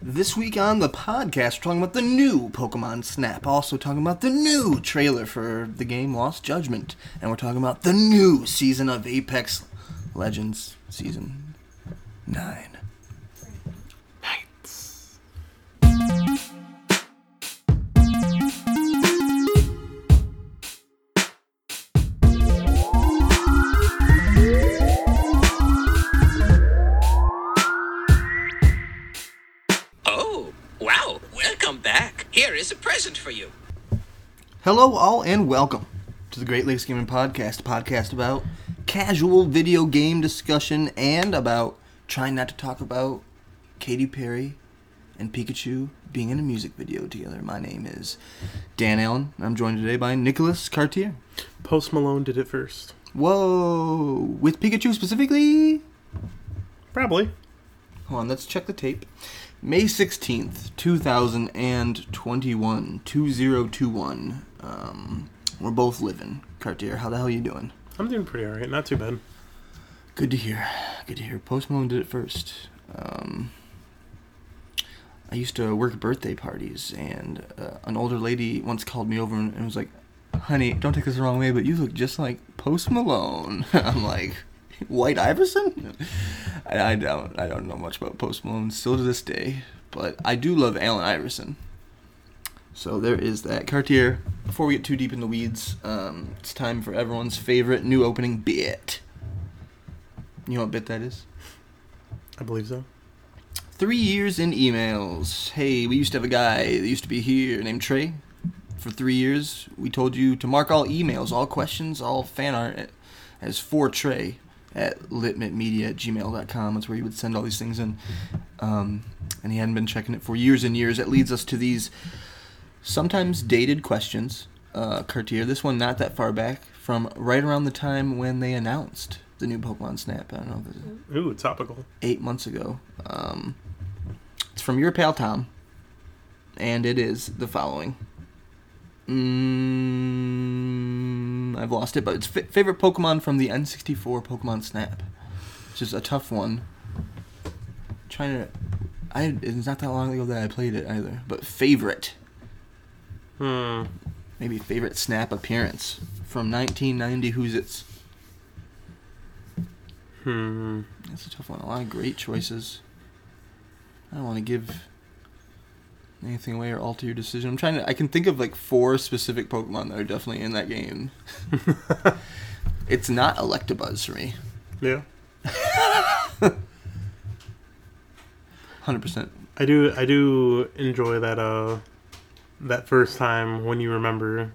This week on the podcast, we're talking about the new Pokemon Snap. Also talking about the new trailer for the game Lost Judgment. And we're talking about the new season of Apex Legends Season 9. Present for you. Hello, all, and welcome to the Great Lakes Gaming Podcast, a podcast about casual video game discussion and about trying not to talk about Katy Perry and Pikachu being in a music video together. My name is Dan Allen. I'm joined today by Nicholas Cartier. Post Malone did it first. Whoa, with Pikachu specifically? Probably. Hold on, let's check the tape. May 16th, 2021, 2021. Um, we're both living. Cartier, how the hell you doing? I'm doing pretty alright. Not too bad. Good to hear. Good to hear. Post Malone did it first. Um, I used to work birthday parties, and uh, an older lady once called me over and, and was like, "Honey, don't take this the wrong way, but you look just like Post Malone." I'm like, "White Iverson?" I, I don't. I don't know much about Post Malone still to this day, but I do love Allen Iverson. So there is that. Cartier. Before we get too deep in the weeds, um, it's time for everyone's favorite new opening bit. You know what bit that is? I believe so. Three years in emails. Hey, we used to have a guy that used to be here named Trey. For three years, we told you to mark all emails, all questions, all fan art as for Trey at litmitmedia at gmail.com. That's where you would send all these things in. Um, and he hadn't been checking it for years and years. That leads us to these sometimes dated questions. Uh, Cartier, this one not that far back, from right around the time when they announced the new Pokemon Snap. I don't know if Ooh, topical. eight months ago. Um, it's from your pal Tom, and it is the following. Mm, I've lost it, but it's fa- favorite Pokemon from the N64 Pokemon Snap, which is a tough one. trying to, I it's not that long ago that I played it either, but favorite, Hmm. maybe favorite Snap appearance from 1990. Who's it's? Hmm. That's a tough one. A lot of great choices. I don't want to give anything away or alter your decision. I'm trying to. I can think of like four specific Pokemon that are definitely in that game. it's not Electabuzz for me. Yeah. Hundred percent. I do. I do enjoy that. Uh, that first time when you remember,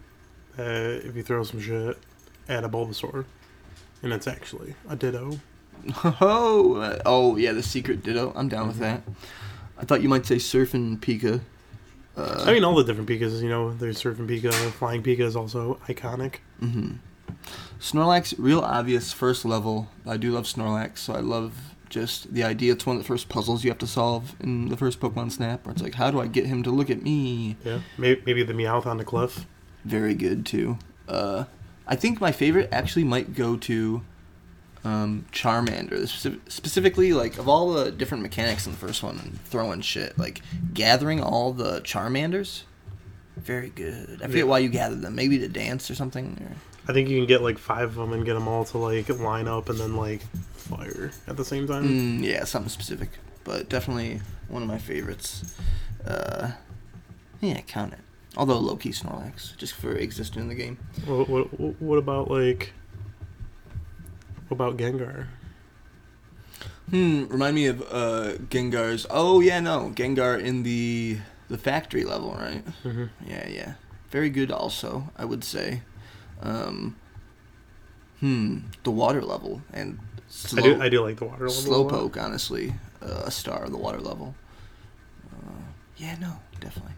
uh, if you throw some shit at a Bulbasaur, and it's actually a Ditto. Oh, uh, oh yeah, the secret Ditto. I'm down with that. I thought you might say Surfing Pika. Uh, I mean, all the different Pikas. You know, there's Surfing Pika, Flying Pika is also iconic. hmm Snorlax, real obvious first level. I do love Snorlax, so I love just the idea. It's one of the first puzzles you have to solve in the first Pokemon Snap, where it's like, how do I get him to look at me? Yeah. Maybe, maybe the Meowth on the cliff. Very good too. Uh, I think my favorite actually might go to um, Charmander. Speci- Specifically, like of all the different mechanics in the first one, and throwing shit, like gathering all the Charmanders. Very good. I forget Yeah. why you gathered them. Maybe to dance or something. Or... I think you can get like five of them and get them all to like line up and then like fire at the same time. Mm, yeah, something specific, but definitely one of my favorites. Uh, yeah, count it. Although low key Snorlax, just for existing in the game. What, what, what about like? About Gengar? Hmm, remind me of uh, Gengar's. Oh yeah, no, Gengar in the the factory level, right? Mm-hmm. Yeah, yeah, very good. Also, I would say. Um, hmm, the water level and slow, I do I do like the water level. Slowpoke, honestly, uh, a star of the water level. Uh, yeah, no, definitely.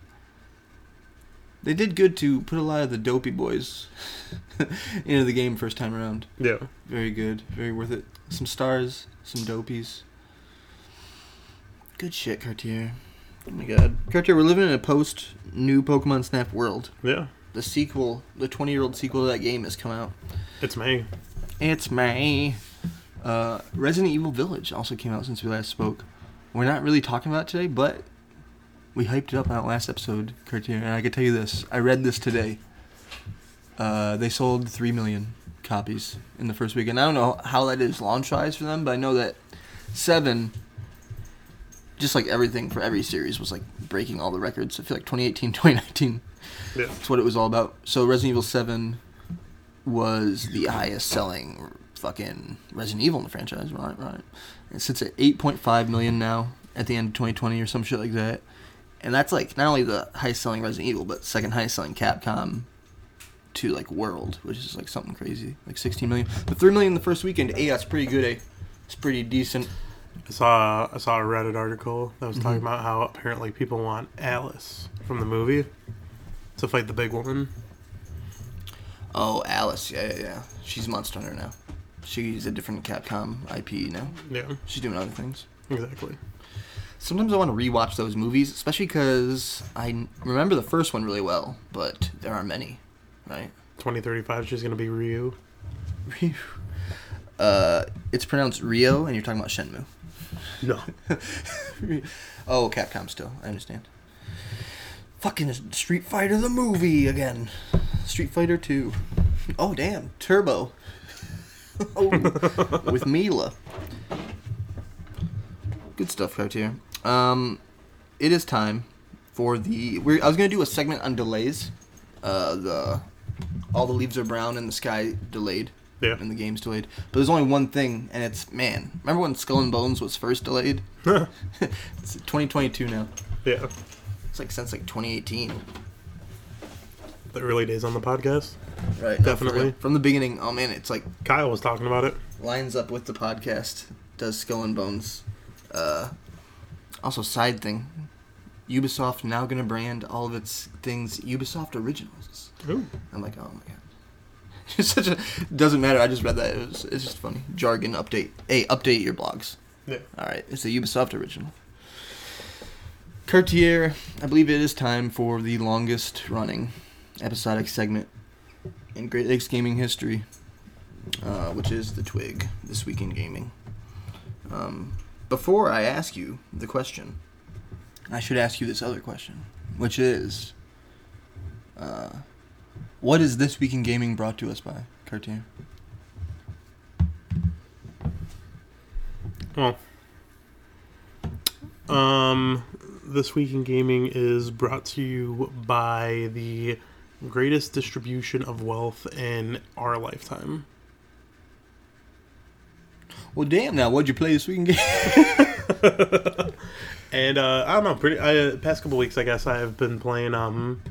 They did good to put a lot of the dopey boys into the game first time around. Yeah. Very good, very worth it. Some stars, some dopies. Good shit, Cartier. Oh my god. Cartier, we're living in a post new Pokemon Snap world. Yeah. The sequel, the 20 year old sequel to that game has come out. It's May. It's May. Uh, Resident Evil Village also came out since we last spoke. We're not really talking about it today, but we hyped it up on that last episode, Cartier, and I can tell you this. I read this today. Uh, they sold three million copies in the first week, and I don't know how that is launch wise for them, but I know that seven, just like everything for every series, was like breaking all the records. I feel like 2018, 2019. Yeah. That's what it was all about. So Resident Evil Seven was the highest selling fucking Resident Evil in the franchise, right? Right. It sits at 8.5 million now at the end of 2020 or some shit like that. And that's like not only the highest selling Resident Evil, but second highest selling Capcom to like World, which is like something crazy, like 16 million. But 3 million the first weekend, hey, that's pretty good, eh? It's pretty decent. I saw I saw a Reddit article that was talking about how apparently people want Alice from the movie to fight the big woman. Oh, Alice, yeah, yeah, yeah. She's Monster Hunter now. She's a different Capcom IP now. Yeah, She's doing other things. exactly. Sometimes I want to rewatch those movies, especially because I remember the first one really well, but there are many, right? 2035, she's gonna be Ryu. Uh, it's pronounced Rio, and you're talking about Shenmue. No, oh, Capcom still. I understand. Fucking Street Fighter the movie again. Street Fighter 2. Oh, damn. Turbo. oh, with Mila. Good stuff, Cartier. Um, it is time for the. We're, I was gonna do a segment on delays. Uh, the all the leaves are brown and the sky delayed. Yeah. And the game's delayed. But there's only one thing, and it's man. Remember when Skull and Bones was first delayed? it's 2022 now. yeah, It's like since like 2018. the early days on the podcast. Right. Definitely. From the beginning. Oh man, it's like Kyle was talking about it. lines up with the podcast. Does Skull and Bones. Uh, also, side thing. Ubisoft now gonna brand all of its things Ubisoft Originals. Ooh. I'm like, oh my god. It's such a doesn't matter. I just read that. It was it's just funny jargon update. Hey, update your blogs. Yeah. All right, it's a Ubisoft original. Cartier, I believe it is time for the longest running episodic segment in Great Lakes gaming history, uh, which is the Twig this week in gaming. Um, before I ask you the question, I should ask you this other question, which is, uh, what is this week in gaming brought to us by Cartoon? Well, um, this week in gaming is brought to you by the greatest distribution of wealth in our lifetime. Well, damn! Now, what'd you play this weekend? And uh, I don't know, pretty. I, past couple weeks, I guess I have been playing. Um,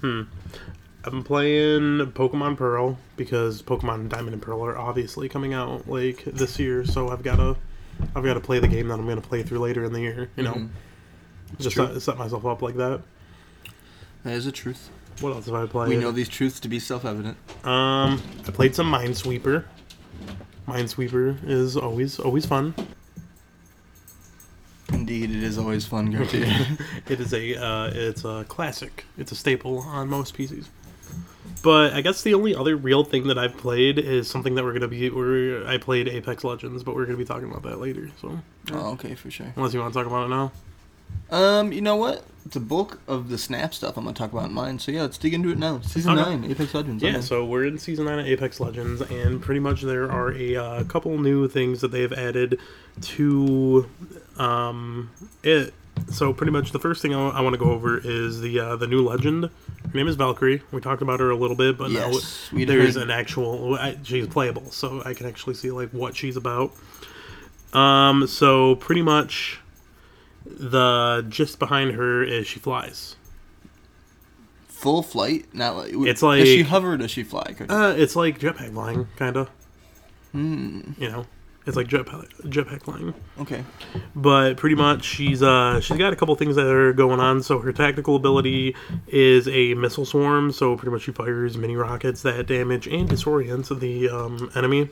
hmm, I've been playing Pokemon Pearl because Pokemon Diamond and Pearl are obviously coming out like this year. So I've got to, I've got to play the game that I'm going to play through later in the year. You know, Mhm. just set, set myself up like that. That is a truth. What else have I played? We know these truths to be self-evident. Um, I played some Minesweeper. Minesweeper is always always fun. Indeed, it is always fun, Cartier. It is a uh, it's a classic. It's a staple on most PCs. But I guess the only other real thing that I've played is something that we're gonna be. We're, I played Apex Legends, but we're gonna be talking about that later. So oh, okay, for sure. unless you want to talk about it now, Um, you know what? The bulk of the snap stuff I'm gonna talk about in mine. So yeah, let's dig into it now. Season Okay. nine, Apex Legends. yeah. okay. So we're in season nine of Apex Legends, and pretty much there are a uh, couple new things that they've added to um, it. So pretty much the first thing I, want to go over is the uh, the new legend. Her name is Valkyrie. We talked about her a little bit, but Yes, now there's an actual. I, she's playable, so I can actually see like what she's about. Um. So pretty much, the gist behind her is she flies. full flight. Not like It's Does she like- hover? Or does she fly? Uh, it's like jetpack flying, kind of. Hmm. You know, it's like jetpack jetpack flying. Okay. but pretty much she's uh she's got a couple things that are going on so her tactical ability is a missile swarm so pretty much she fires mini rockets that damage and disorient the um, enemy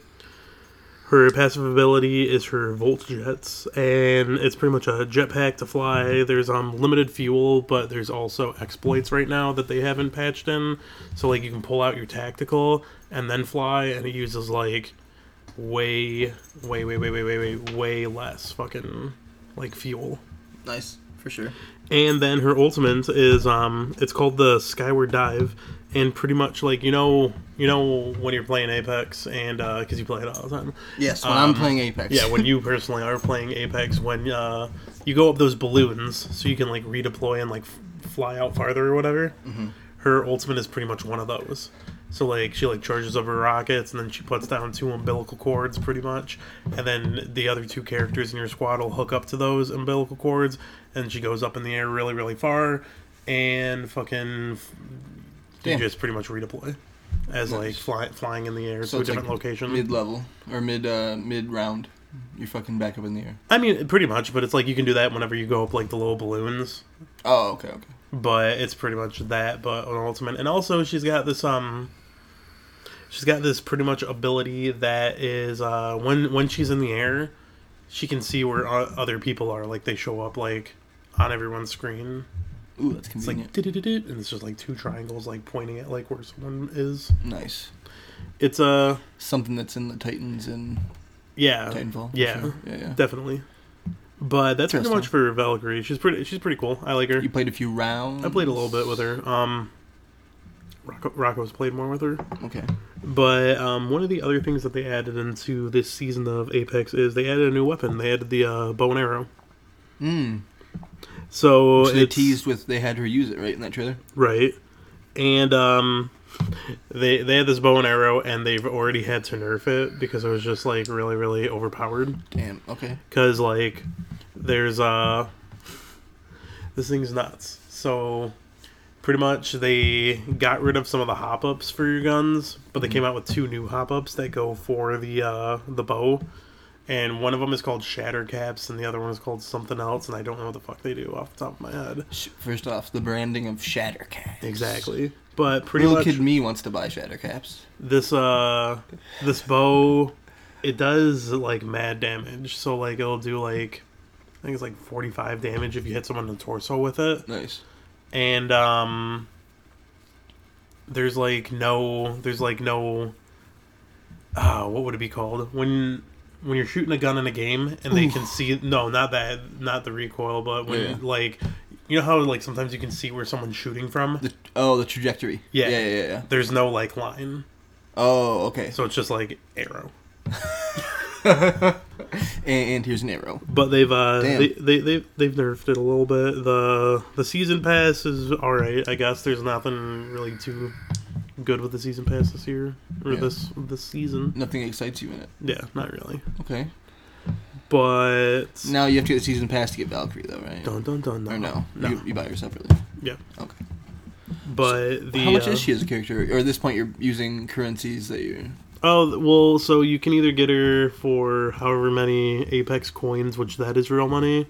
her passive ability is her VTOL jets, and it's pretty much a jetpack to fly. There's um limited fuel, but there's also exploits right now that they haven't patched in. So like you can pull out your tactical and then fly, and it uses like way, way, way, way, way, way, way, way less fucking like fuel. Nice for sure. And then her ultimate is um it's called the Skyward Dive and pretty much like you know you know when you're playing Apex and uh cuz you play it all the time. Yes, when Um, I'm playing Apex. Yeah, when you personally are playing Apex when uh you go up those balloons so you can like redeploy and like f- fly out farther or whatever. Her ultimate is pretty much one of those. So like she like charges up her rockets and then she puts down two umbilical cords pretty much, and then the other two characters in your squad will hook up to those umbilical cords, and she goes up in the air really really far, and fucking you Damn. just pretty much redeploy as like Nice. fly, flying in the air so to a it's like different location. mid level or mid uh, mid round. You're fucking back up in the air. I mean, pretty much, but it's like you can do that whenever you go up like the little balloons. Oh, okay, okay. But it's pretty much that, but an ultimate. And also, she's got this um, she's got this pretty much ability that is uh, when when she's in the air, she can see where other people are. Like they show up like on everyone's screen. Ooh, that's It's convenient. like and it's just like two triangles like pointing at like where someone is. nice. It's a uh, Something that's in the Titans and yeah, Titanfall. yeah, sure. yeah, yeah. definitely. But that's pretty much for Valkyrie. She's pretty. She's pretty cool. I like her. You played a few rounds. I played a little bit with her. Um, Rocco, Rocco's played more with her. Okay. But um, one of the other things that they added into this season of Apex is they added a new weapon. They added the uh, bow and arrow. Hmm. So, So they teased with they had her use it right in that trailer. right, and um, they they had this bow and arrow, and they've already had to nerf it because it was just like really really overpowered. Damn. Okay. because like there's uh this thing's nuts so pretty much they got rid of some of the hop ups for your guns but they came out with two new hop ups that go for the uh the bow and one of them is called shatter caps and the other one is called something else and i don't know what the fuck they do off the top of my head First off, the branding of Shattercat. exactly but pretty Little much kid me wants to buy Shattercaps. this uh this bow it does like mad damage so like it'll do like i think it's like 45 damage if you hit someone in the torso with it Nice. and um there's like no there's like no uh what would it be called when when you're shooting a gun in a game and they can see no not that not the recoil but when Yeah. like you know how like sometimes you can see where someone's shooting from The oh the trajectory. Yeah. Yeah. Yeah. Yeah. there's no like line Oh, okay. so it's just like arrow and, and here's an arrow. But they've uh Damn. they, they they they've nerfed it a little bit. The the season pass is all right. I guess there's nothing really too good with the season pass this year or Yeah. this this season. Nothing excites you in it. Yeah, not really. Okay. But Now you have to get the season pass to get Valkyrie though, right? dun dun dun no Or no? no You, you buy her separately. yeah. Okay. But the How much uh, is she as a character? Or at this point, you're using currencies that you. Oh well, so you can either get her for however many Apex coins, which that is real money,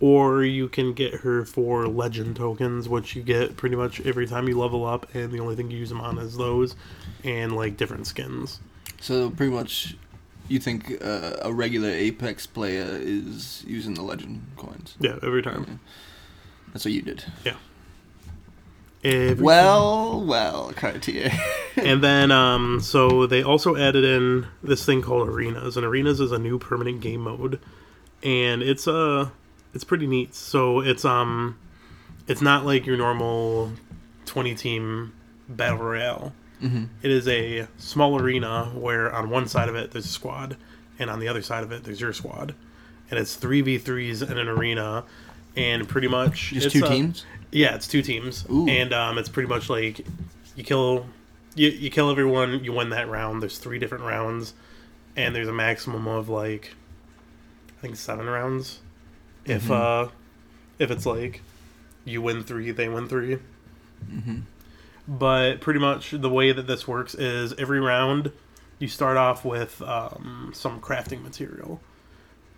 or you can get her for legend tokens, which you get pretty much every time you level up, and the only thing you use them on is those, and like different skins. So pretty much, you think uh, a regular Apex player is using the legend coins. Yeah, every time. That's what you did. Every Well, well, Cartier. and then um, so they also added in this thing called arenas, and arenas is a new permanent game mode, and it's uh it's pretty neat. So it's um it's not like your normal twenty team battle royale. hmm It is a small arena where on one side of it there's a squad, and on the other side of it there's your squad, and it's three v threes in an arena, and pretty much Just two uh, teams. yeah, it's two teams, Ooh. and um, it's pretty much like you kill, you, you kill everyone, you win that round. There's three different rounds, and there's a maximum of like, I think seven rounds. If Mhm. uh, if it's like, you win three, they win 3 hmm But pretty much the way that this works is every round, you start off with um, some crafting material.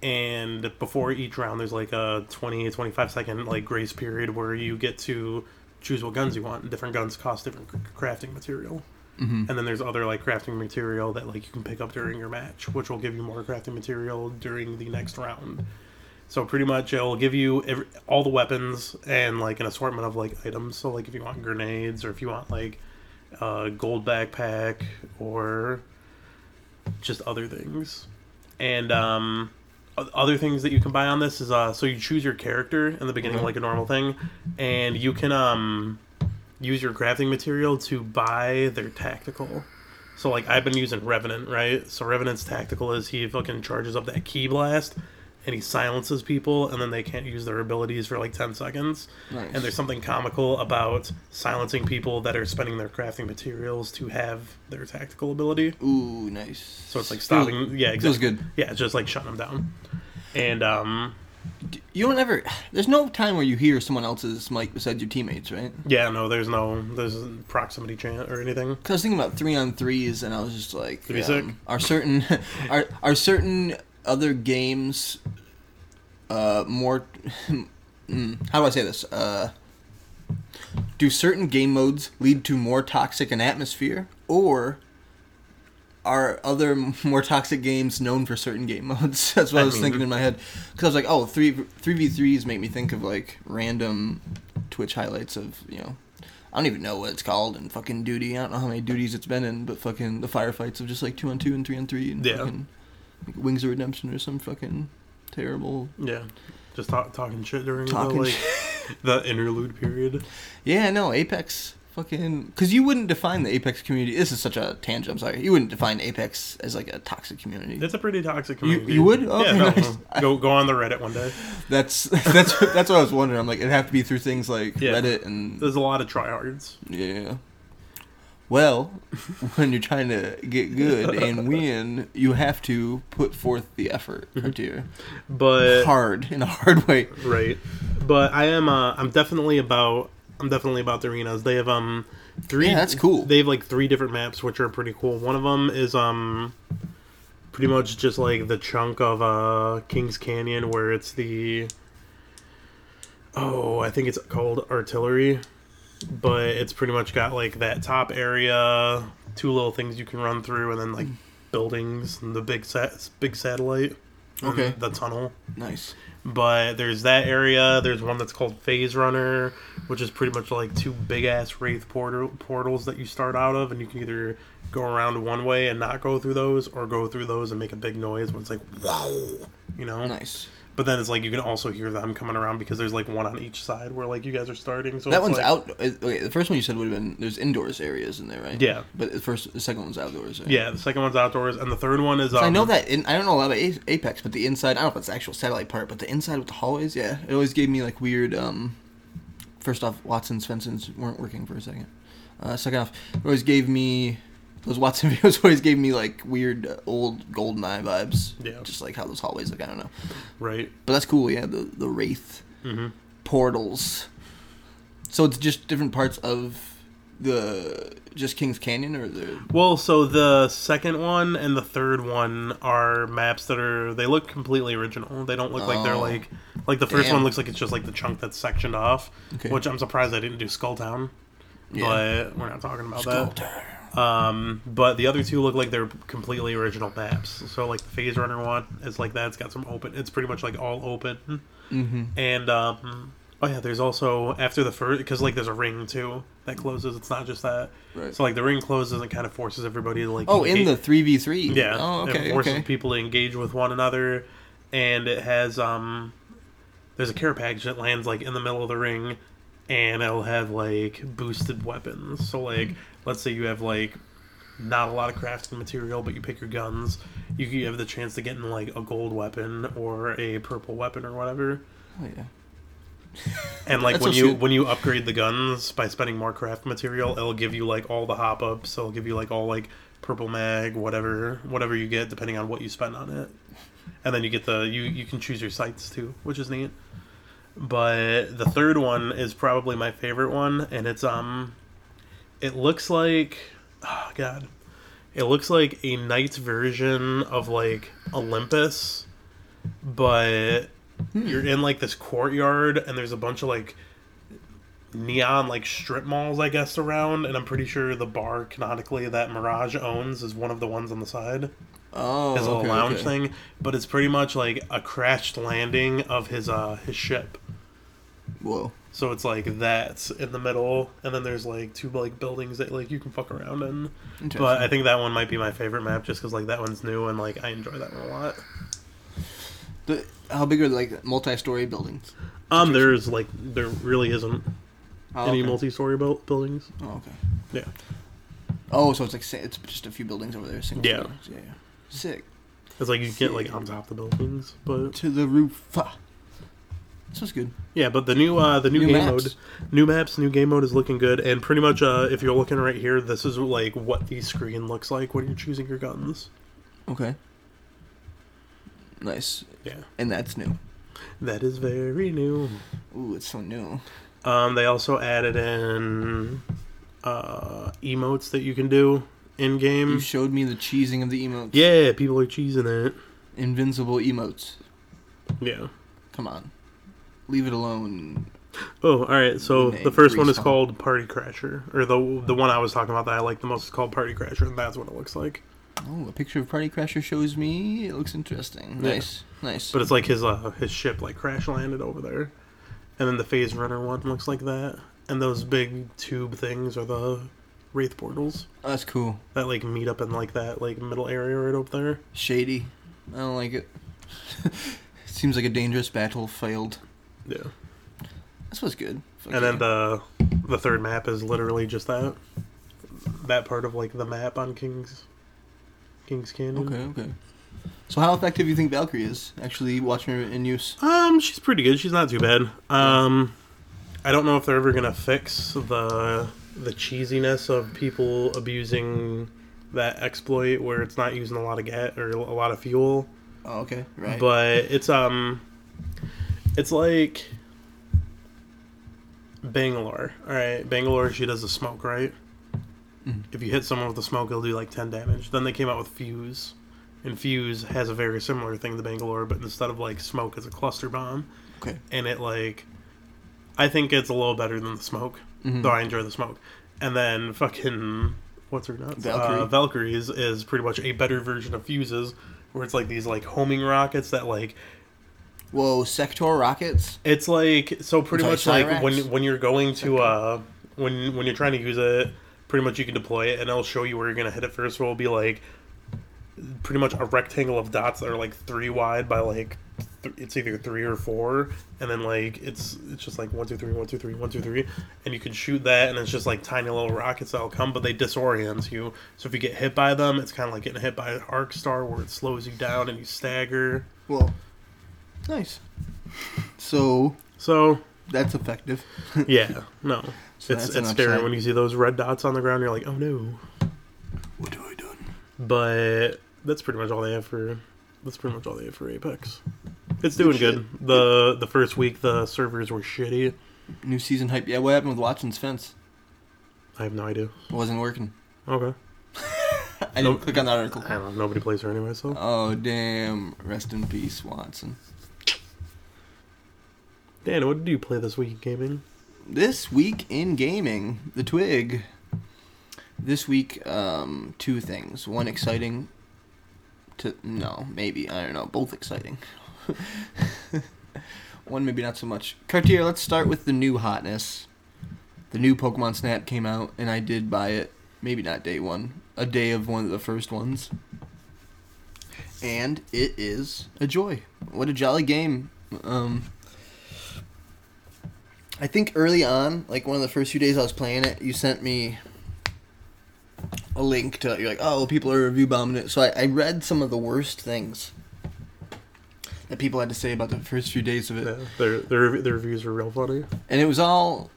And before each round, there's like a 20, 25 second like grace period where you get to choose what guns you want. Different guns cost different crafting material. hmm And then there's other like crafting material that like you can pick up during your match, which will give you more crafting material during the next round. So pretty much it'll give you every, all the weapons and like an assortment of like items. So like if you want grenades or if you want like a gold backpack or just other things. And um other things that you can buy on this is uh, so you choose your character in the beginning Okay. like a normal thing, and you can um use your crafting material to buy their tactical. So like I've been using Revenant, right? So Revenant's tactical is he fucking charges up that key blast and he silences people and then they can't use their abilities for like 10 seconds. Nice. And there's something comical about silencing people that are spending their crafting materials to have their tactical ability. Ooh, nice. So it's like stopping. yeah, exactly. Good. Yeah, it's just like shutting them down. And um, You don't ever. There's no time where you hear someone else's mic besides your teammates, right? yeah, no, there's no there's proximity chant or anything. Cause I was thinking about three on threes, and I was just like, sick? are certain are are certain other games uh more? mm, how do I say this? Uh, do certain game modes lead to more toxic an atmosphere, or are other more toxic games known for certain game modes? That's what I, I was mean- thinking in my head. Because I was like, oh, three three v threes make me think of like random Twitch highlights of you know. I don't even know what it's called in fucking duty. I don't know how many duties it's been in, but fucking the firefights of just like two on two and three on three and Yeah. fucking Wings of Redemption or some fucking terrible. Yeah, just talk, talking shit during Talking the like the interlude period. Yeah, no, Apex fucking because you wouldn't define the Apex community. This is such a tangent. I'm sorry. You wouldn't define Apex as like a toxic community. It's a pretty toxic community. you would? Okay, yeah, no, nice. go go on the Reddit one day. That's that's that's what I was wondering. I'm like, it'd have to be through things like Yeah. Reddit and There's a lot of tryhards. yeah. Well, when you're trying to get good and win, you have to put forth the effort, Mm-hmm. But Hard in a hard way. right, but I am uh I'm definitely about I'm definitely about the arenas. They have um three. Yeah, that's cool. They have like three different maps, which are pretty cool. One of them is um pretty much just like the chunk of uh Kings Canyon where it's the oh I think it's called artillery, but it's pretty much got like that top area, two little things you can run through, and then like buildings and the big sat big satellite. Okay. the tunnel Nice. but there's that area. There's one that's called Phase Runner, which is pretty much like two big ass wraith portal portals that you start out of, and you can either go around one way and not go through those, or go through those and make a big noise when it's like wow, you know. Nice. But then it's like you can also hear them coming around because there's like one on each side where like you guys are starting. So That one's like- out. Okay, the first one you said would have been there's indoors areas in there, right? Yeah. But the first, the second one's outdoors. Right? Yeah, the second one's outdoors, and the third one is. Um, I know that. In, I don't know a lot about Apex, but the inside. I don't know if it's the actual satellite part, but the inside with the hallways. Yeah, it always gave me like weird. um First off, Wattson's Svenson's weren't working for a second. Uh, second off, it always gave me those Watson videos. Always gave me like weird uh, old Goldeneye vibes. Yeah. Just like how those hallways look. I don't know, Right. but that's cool. Yeah, the the wraith hmm portals. So it's just different parts of the just Kings Canyon, or the Well, so the second one and the third one are maps that are they look completely original. They don't look like they're Oh. like like the first Damn. one looks like it's just like the chunk that's sectioned off, Okay. which I'm surprised I didn't do Skulltown. Yeah. But we're not talking about that. Um, but the other two look like they're completely original maps. So like the Phase Runner one is like that. It's got some open. It's pretty much like all open. Mm-hmm. And um, oh yeah, there's also after the first because like there's a ring too that closes. It's not just that. Right. So like the ring closes and kind of forces everybody to like. Oh, in the three v three. yeah. Oh, okay. It forces Okay. people to engage with one another, and it has um, there's a care package that lands like in the middle of the ring, and it'll have like boosted weapons. So like, let's say you have like not a lot of crafting material, but you pick your guns, you can have the chance to get in like a gold weapon or a purple weapon or whatever. Oh yeah. And like That's when so you when you upgrade the guns by spending more craft material, it'll give you like all the hop ups. It'll give you like all like purple mag, whatever whatever you get depending on what you spend on it. And then you get the you you can choose your sights too, which is neat. But the third one is probably my favorite one, and it's um, it looks like, oh god, it looks like a night's version of like Olympus, but you're in like this courtyard and there's a bunch of like neon like strip malls I guess around and I'm pretty sure the bar canonically that Mirage owns is one of the ones on the side. Oh, His little okay, lounge okay. thing, but it's pretty much like a crashed landing of his uh his ship. Whoa. So it's like that in the middle, and then there's like two like buildings that like you can fuck around in. But I think that one might be my favorite map just because like that one's new and like I enjoy that one a lot. The, how big are like multi-story buildings? Um, there's like there really isn't Oh, any multi-story built buildings. Oh, okay. Yeah. Oh, so it's like it's just a few buildings over there. Single Yeah. Yeah. yeah. Sick. It's like you get like on top of the buildings, but To the roof. This was good. yeah. But the new uh the new, New game maps. mode, new maps, new game mode is looking good, and pretty much uh if you're looking right here, this is like what the screen looks like when you're choosing your guns. Okay. Nice. Yeah, And that's new. that is very new. Ooh, it's so new. Um, they also added in uh emotes that you can do in game. You showed me the cheesing of the emotes. Yeah, people are cheesing it. Invincible emotes. Yeah. Come on. Leave it alone. Oh, all right. So the first one is called Party Crasher, or the the one I was talking about that I like the most is called Party Crasher, and that's what it looks like. Oh, a picture of Party Crasher shows me. It looks interesting. Yeah. Nice. Nice. But it's like his uh his ship like crash landed over there, and then the Phase Runner one looks like that, and those big tube things are the Wraith portals Oh, that's cool. that like meet up in like that like middle area right up there. Shady. I don't like it. Seems like a dangerous battle failed. Yeah. This was good. Fuck And then the the third map is literally just that that part of like the map on King's King's Canyon. Okay, okay. So how effective do you think Valkyrie is? Actually watching her in use. Um, she's pretty good. She's not too bad. Um, I don't know if they're ever gonna fix the the cheesiness of people abusing that exploit where it's not using a lot of gas or a lot of fuel. Oh, okay. Right. But it's um, it's like Bangalore. All right, Bangalore. She does the smoke right. Mhm. If you hit someone with the smoke, it'll do like ten damage. Then they came out with fuse, and fuse has a very similar thing to Bangalore, but instead of like smoke, it's a cluster bomb okay. and it like I think it's a little better than the smoke, Mhm. though I enjoy the smoke. And then fucking what's her nuts? Valkyrie. Uh, Valkyries is pretty much a better version of fuses, where it's like these like homing rockets that like Whoa, Sector rockets. it's like so pretty much like Cyrax? when when you're going to uh when when you're trying to use it, pretty much you can deploy it and it'll show you where you're gonna hit it first. So it'll be like pretty much a rectangle of dots that are like three wide by like th- it's either three or four, and then like it's it's just like one two three one two three one two three, and you can shoot that, and it's just like tiny little rockets that'll come, but they disorient you. So if you get hit by them, it's kind of like getting hit by an arc star where it slows you down and you stagger. Whoa. Nice. So So that's effective. yeah, no, So it's that's an it's scary upside. when you see those red dots on the ground. You're like, oh no. What have I done? But that's pretty much all they have for. That's pretty much all they have for Apex. It's doing shit. good. The the first week the servers were shitty. New season hype. Yeah, what happened with Wattson's fence? I have no idea. It wasn't working. Okay. I didn't Nope. click on that article. I don't know. Nobody plays her anyway, so. Oh damn! Rest in peace, Watson. Dan, what did you play this week in gaming? This week in gaming, the Twig. This week, um, two things. One exciting. To no, maybe I don't know. Both exciting. One maybe not so much. Cartier, let's start with the new hotness. The new Pokemon Snap came out, and I did buy it. Maybe not day one, a day of one of the first ones. And it is a joy. What a jolly game. Um, I think early on, like one of the first few days I was playing it, you sent me a link to. It. You're like, oh, people are review bombing it. So I, I read some of the worst things that people had to say about the first few days of it, Yeah, their their their reviews were real funny. and it was all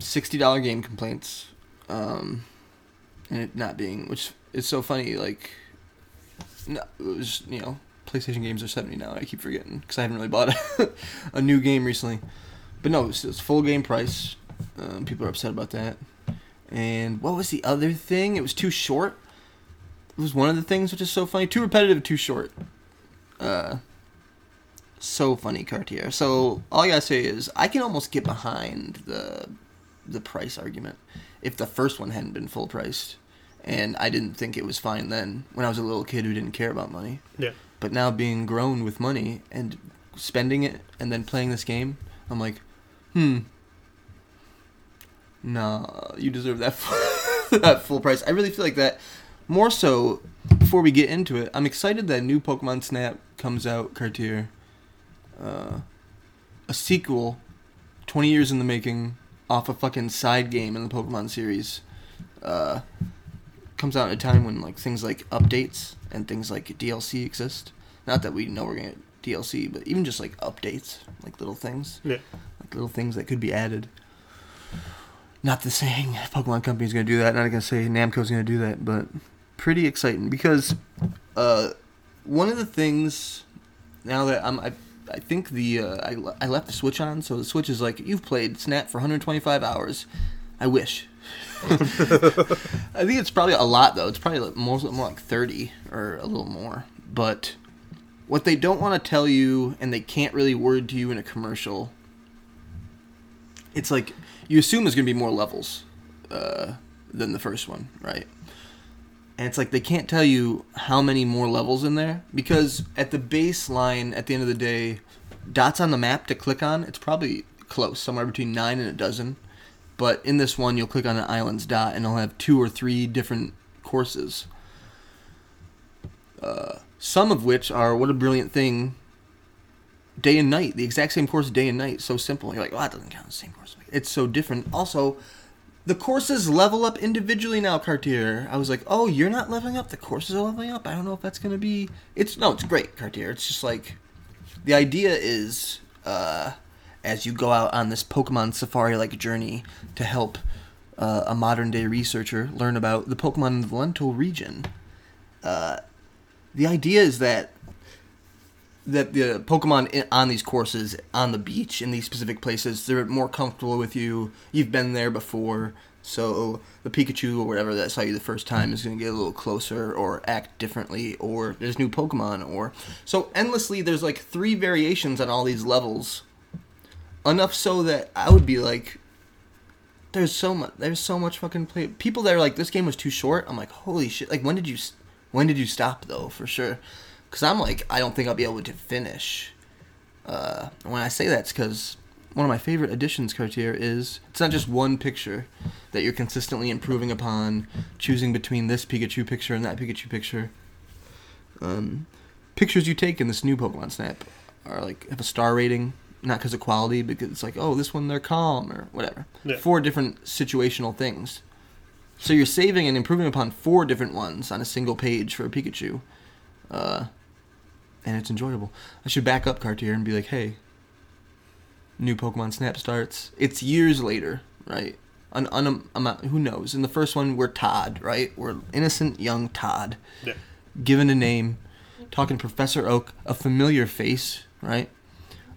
sixty dollar game complaints, um, and it not being, which is so funny. Like, no, it was you know, PlayStation games are seventy now. I keep forgetting because I haven't really bought a, a new game recently. But no, it's, it's full game price. Um, people are upset about that. And what was the other thing? It was too short. It was one of the things which is so funny. Too repetitive, too short. Uh, so funny, Cartier. So all I gotta say is I can almost get behind the the price argument if the first one hadn't been full priced, and I didn't think it was fine then when I was a little kid who didn't care about money. Yeah. But now being grown with money and spending it and then playing this game, I'm like, hmm. Nah, you deserve that full, that full price. I really feel like that. More so, before we get into it, I'm excited that new Pokemon Snap comes out, Cartier. uh, a sequel, twenty years in the making, off a fucking side game in the Pokemon series, uh, comes out at a time when like things like updates and things like DLC exist. Not that we know we're gonna get DLC, but even just like updates, like little things, Yeah. Little things that could be added. Not the saying Pokemon Company's gonna do that. Not gonna say Namco's gonna do that, but pretty exciting because uh, one of the things now that I'm, I, I think the uh, I, I left the Switch on, so the Switch is like you've played Snap for 125 hours. I wish. I think it's probably a lot though. It's probably like more, more like 30 or a little more. But what they don't want to tell you and they can't really word to you in a commercial, it's like you assume there's gonna be more levels uh, than the first one, right? And it's like they can't tell you how many more levels in there because at the baseline, at the end of the day, dots on the map to click on, it's probably close, somewhere between nine and a dozen. But in this one, you'll click on an island's dot, and it'll have two or three different courses. Uh, some of which are what a brilliant thing. Day and night, the exact same course, day and night, so simple. You're like, oh, that doesn't count as the same. It's so different. Also, the courses level up individually now, Cartier. I was like, oh, you're not leveling up. The courses are leveling up. I don't know if that's gonna be. It's no, it's great, Cartier. It's just like the idea is uh, as you go out on this Pokemon safari-like journey to help uh, a modern-day researcher learn about the Pokemon in the Lental region. Uh, the idea is that that the Pokemon on these courses, on the beach, in these specific places, they're more comfortable with you. You've been there before, so the Pikachu or whatever that saw you the first time is going to get a little closer or act differently, or there's new Pokemon, or so endlessly. There's like three variations on all these levels, enough so that I would be like, there's so much, there's so much fucking play. People that are like, this game was too short. I'm like, holy shit! Like, when did you, when did you stop though? For sure. Because I'm like, I don't think I'll be able to finish. Uh, when I say that's because one of my favorite additions, Cartier, is it's not just one picture that you're consistently improving upon, choosing between this Pikachu picture and that Pikachu picture. Um, pictures you take in this new Pokemon Snap are like have a star rating, not because of quality, because it's like, oh, this one they're calm or whatever. Yeah. Four different situational things. So you're saving and improving upon four different ones on a single page for a Pikachu. Uh, and it's enjoyable. I should back up Cartier and be like, hey, new Pokemon Snap starts. It's years later, right? An un- amount, who knows? In the first one, we're Todd, right? We're innocent young Todd, Yeah. given a name, talking to Professor Oak, a familiar face, right?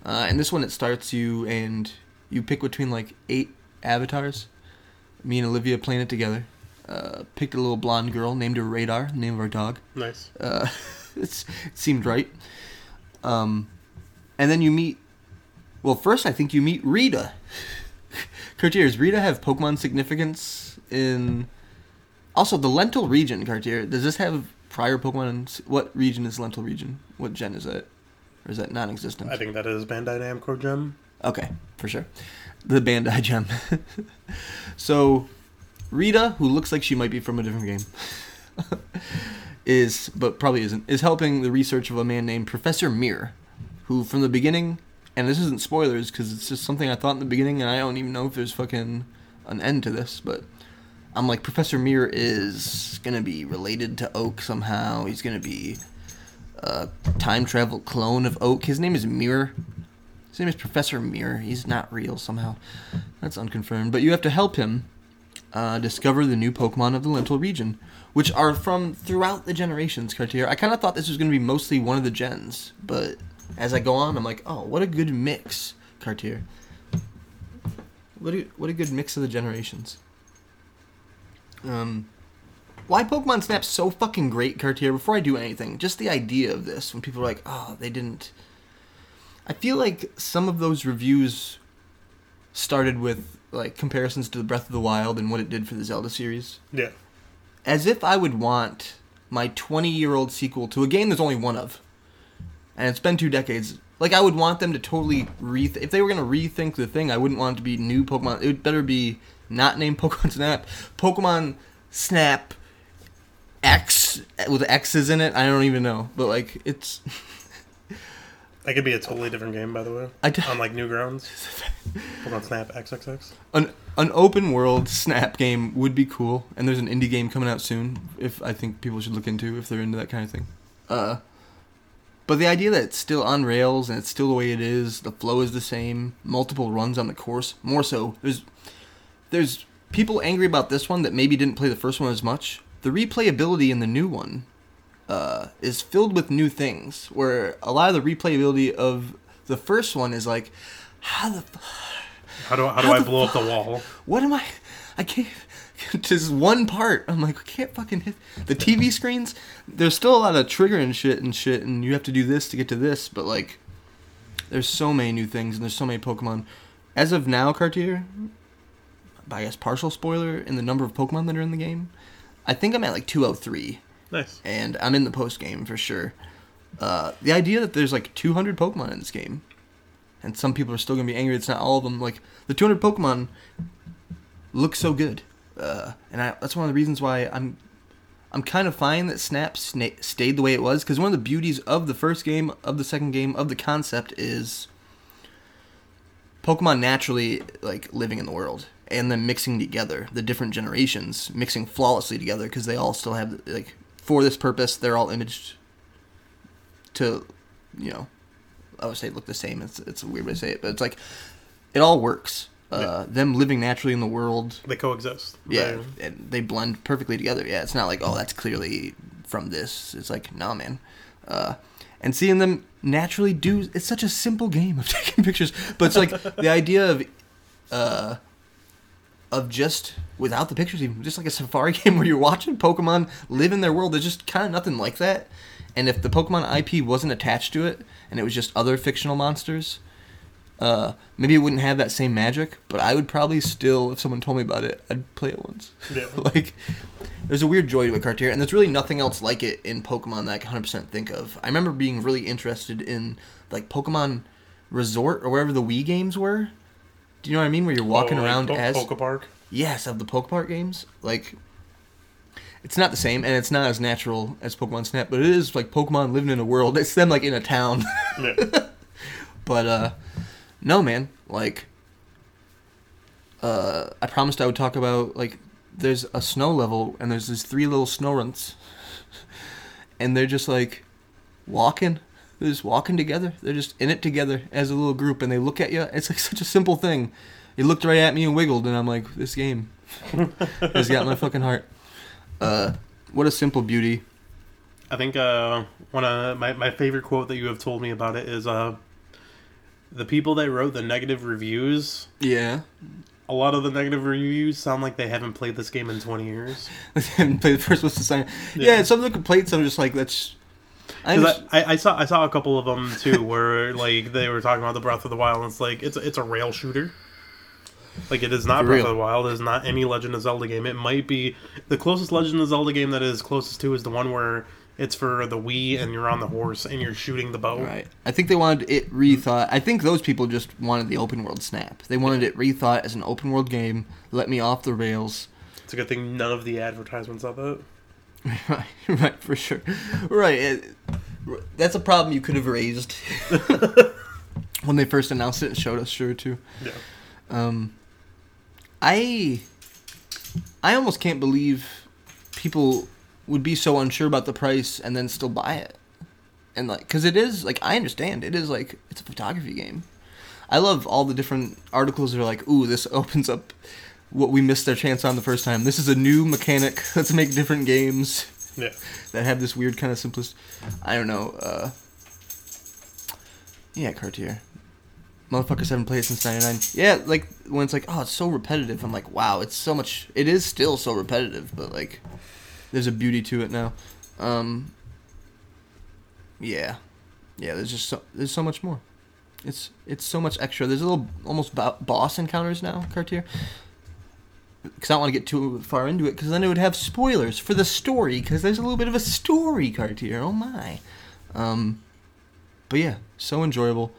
Uh, and this one, it starts you and you pick between like eight avatars. Me and Olivia playing it together. Uh, picked a little blonde girl, named her Radar, the name of our dog. Nice. Uh, it seemed right. Um, and then you meet. Well, first I think you meet Rita. Cartier, does Rita have Pokemon significance in? Also, the Lental region, Cartier. Does this have prior Pokemon? What region is Lental region? What gen is that? Or is that non-existent? I think that is Bandai Namco Gem. Okay, for sure. The Bandai gem. so, Rita, who looks like she might be from a different game, is, but probably isn't, is helping the research of a man named Professor Mir, who from the beginning, and this isn't spoilers because it's just something I thought in the beginning, and I don't even know if there's fucking an end to this, but I'm like, Professor Mir is gonna be related to Oak somehow. He's gonna be a time travel clone of Oak. His name is Mirror. His name is Professor Mirror. He's not real somehow. That's unconfirmed. But you have to help him uh, discover the new Pokemon of the Lental region, which are from throughout the generations, Cartier. I kind of thought this was going to be mostly one of the gens, but as I go on, I'm like, oh, what a good mix, Cartier. What a, what a good mix of the generations. Um, why Pokemon Snap's so fucking great, Cartier, before I do anything, just the idea of this, when people are like, oh, they didn't. I feel like some of those reviews started with like comparisons to the Breath of the Wild and what it did for the Zelda series. Yeah. As if I would want my 20 year old sequel to a game there's only one of. And it's been two decades. Like, I would want them to totally reth. If they were going to rethink the thing, I wouldn't want it to be new Pokemon. It would better be not named Pokemon Snap. Pokemon Snap X with X's in it. I don't even know. But, like, it's. That could be a totally different game, by the way. I d- on like Newgrounds. On Snap XXX. an an open world snap game would be cool, and there's an indie game coming out soon. If I think people should look into if they're into that kind of thing. Uh, but the idea that it's still on rails and it's still the way it is, the flow is the same, multiple runs on the course. More so, there's there's people angry about this one that maybe didn't play the first one as much. The replayability in the new one uh, is filled with new things, where a lot of the replayability of the first one is like, how the. F- How do how do How I blow up the wall? what am I? I can't. Just one part. I'm like, I can't fucking hit the TV screens. There's still a lot of trigger and shit and shit, and you have to do this to get to this. But like, there's so many new things, and there's so many Pokemon. As of now, Cartier, I guess partial spoiler in the number of Pokemon that are in the game. I think I'm at like 203, Nice. and I'm in the post game for sure. Uh, the idea that there's like 200 Pokemon in this game, and some people are still gonna be angry it's not all of them. Like the 200 Pokemon look so good, uh, and I, that's one of the reasons why I'm I'm kind of fine that Snap sna- stayed the way it was because one of the beauties of the first game, of the second game, of the concept is Pokemon naturally like living in the world and then mixing together the different generations, mixing flawlessly together because they all still have like for this purpose they're all imaged to, you know, I would say look the same. It's it's a weird way to say it, but it's like it all works. Uh, Them living naturally in the world, They coexist. yeah, They- and they blend perfectly together. Yeah, it's not like oh that's clearly from this. It's like nah, man. Uh, and seeing them naturally do it's such a simple game of taking pictures, but it's like the idea of uh, of just without the pictures, even just like a safari game where you're watching Pokemon live in their world. There's just kind of nothing like that. And if the Pokemon IP wasn't attached to it, and it was just other fictional monsters, uh, maybe it wouldn't have that same magic. But I would probably still, if someone told me about it, I'd play it once. Yeah. like, there's a weird joy to a Cartier, and there's really nothing else like it in Pokemon that I can 100% think of. I remember being really interested in like Pokemon Resort or wherever the Wii games were. Do you know what I mean? Where you're walking Oh, like around Po- as Poke Park. Yes of the Poke Park games. Like, it's not the same, and it's not as natural as Pokemon Snap, but it is like Pokemon living in a world. It's them like in a town. Yeah. But uh no man, like uh I promised I would talk about like there's a snow level and there's these three little snow runts. and they're just like walking. They're just walking together. They're just in it together as a little group and they look at you. It's like such a simple thing. He looked right at me and wiggled and I'm like, this game has got my fucking heart. Uh what a simple beauty. I think uh, one of my, my favorite quote that you have told me about it is uh, the people that wrote the negative reviews. Yeah. A lot of the negative reviews sound like they haven't played this game in 20 years. they haven't played the first one sign. Yeah. Yeah, some of the complaints I'm just like that's I 'Cause underst- I, I, I saw I saw a couple of them too, where like they were talking about the Breath of the Wild. And it's like it's it's a rail shooter. Like it is not For Breath real. of the Wild. It is not any Legend of Zelda game. It might be the closest Legend of Zelda game that is closest to is the one where it's for the Wii and you're on the horse and you're shooting the bow. Right. I think they wanted it rethought. I think those people just wanted the open world snap. They wanted it rethought as an open world game. Let me off the rails. It's a good thing none of the advertisements of it. right. Right. For sure. Right. It, that's a problem you could have raised when they first announced it and showed us. Sure. Too. Yeah. Um, I I almost can't believe people would be so unsure about the price and then still buy it. And like cuz it is like I understand it is like it's a photography game. I love all the different articles that are like, "Ooh, this opens up what we missed our chance on the first time. This is a new mechanic. Let's make different games Yeah. that have this weird kind of simplest I don't know, uh Yeah, Cartier. Motherfuckers haven't played it since '99. Yeah, like when it's like, oh, it's so repetitive. I'm like, wow, it's so much. It is still so repetitive, but like, there's a beauty to it now. Um, yeah, yeah. There's just so there's so much more. It's it's so much extra. There's a little almost bo- boss encounters now, Cartier. Because I don't want to get too far into it, because then it would have spoilers for the story. Because there's a little bit of a story, Cartier. Oh my. Um, but yeah, so enjoyable.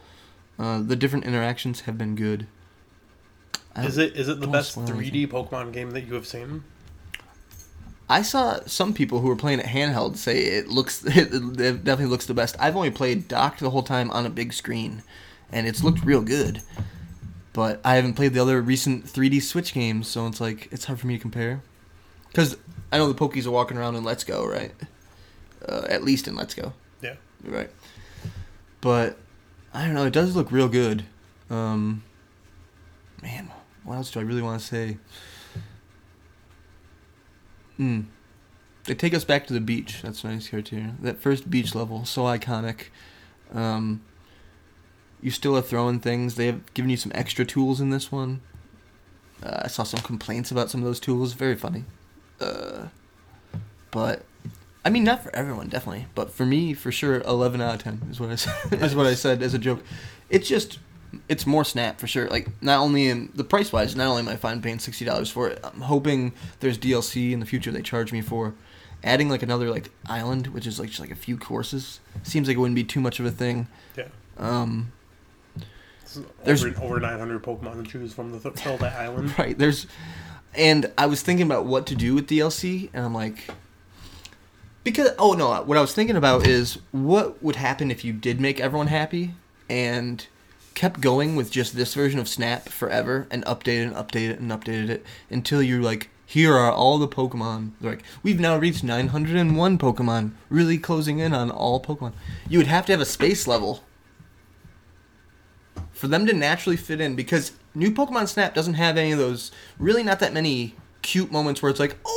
Uh, the different interactions have been good. I Is it is it the best 3D Pokemon game that you have seen? I saw some people who were playing it handheld say it looks it, it definitely looks the best. I've only played docked the whole time on a big screen, and it's looked real good. But I haven't played the other recent 3D Switch games, so it's like it's hard for me to compare. Because I know the Pokies are walking around in Let's Go, right? Uh, at least in Let's Go, Yeah. right? But I don't know. It does look real good. Um, man, what else do I really want to say? Hmm. They take us back to the beach. That's nice here too. That first beach level, so iconic. Um, you still are throwing things. They have given you some extra tools in this one. Uh, I saw some complaints about some of those tools. Very funny. Uh, but I mean, not for everyone, definitely. But for me, for sure, eleven out of ten is what I said. is what I said as a joke. It's just, it's more Snap for sure. Like not only in the price wise, not only am I fine paying sixty dollars for it. I'm hoping there's DLC in the future they charge me for. Adding like another like island, which is like just like a few courses, seems like it wouldn't be too much of a thing. Yeah. Um, There's- over, over 900 Pokemon to choose from to th- fill that island. Right. There's, and I was thinking about what to do with DLC, and I'm like, because oh no, what I was thinking about is what would happen if you did make everyone happy and kept going with just this version of Snap forever and updated and updated and updated it until you're like, here are all the Pokemon. They're like, we've now reached 901 Pokemon, really closing in on all Pokemon. You would have to have a space level for them to naturally fit in because new Pokemon Snap doesn't have any of those really not that many cute moments where it's like, "Oh,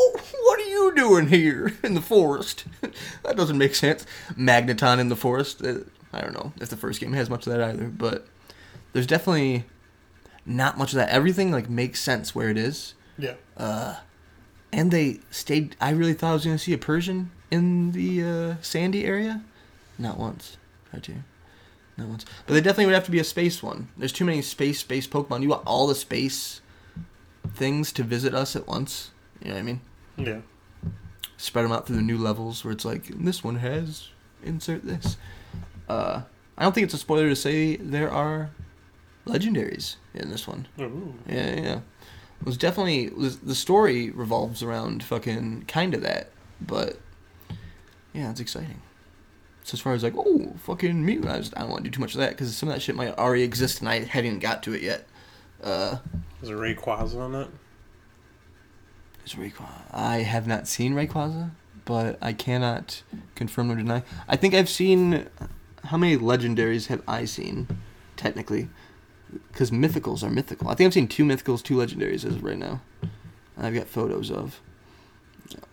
doing here in the forest?" that doesn't make sense. Magneton in the forest. Uh, I don't know if the first game has much of that either, but there's definitely not much of that. Everything like makes sense where it is. Yeah. Uh, And they stayed I really thought I was going to see a Persian in the uh, sandy area. Not once. Right here. Not once. But they definitely would have to be a space one. There's too many space space Pokemon. You want all the space things to visit us at once. You know what I mean? Yeah. Spread them out through the new levels where it's like this one has insert this. Uh, I don't think it's a spoiler to say there are legendaries in this one. Ooh. Yeah, yeah. It was definitely was, the story revolves around fucking kind of that, but yeah, it's exciting. So as far as like, oh, fucking me, I, just, I don't want to do too much of that because some of that shit might already exist and I hadn't got to it yet. Uh, Is there Rayquaza on it? Is Rayquaza? I have not seen Rayquaza, but I cannot confirm or deny. I think I've seen. How many legendaries have I seen, technically? Because mythicals are mythical. I think I've seen two mythicals, two legendaries as of right now. I've got photos of.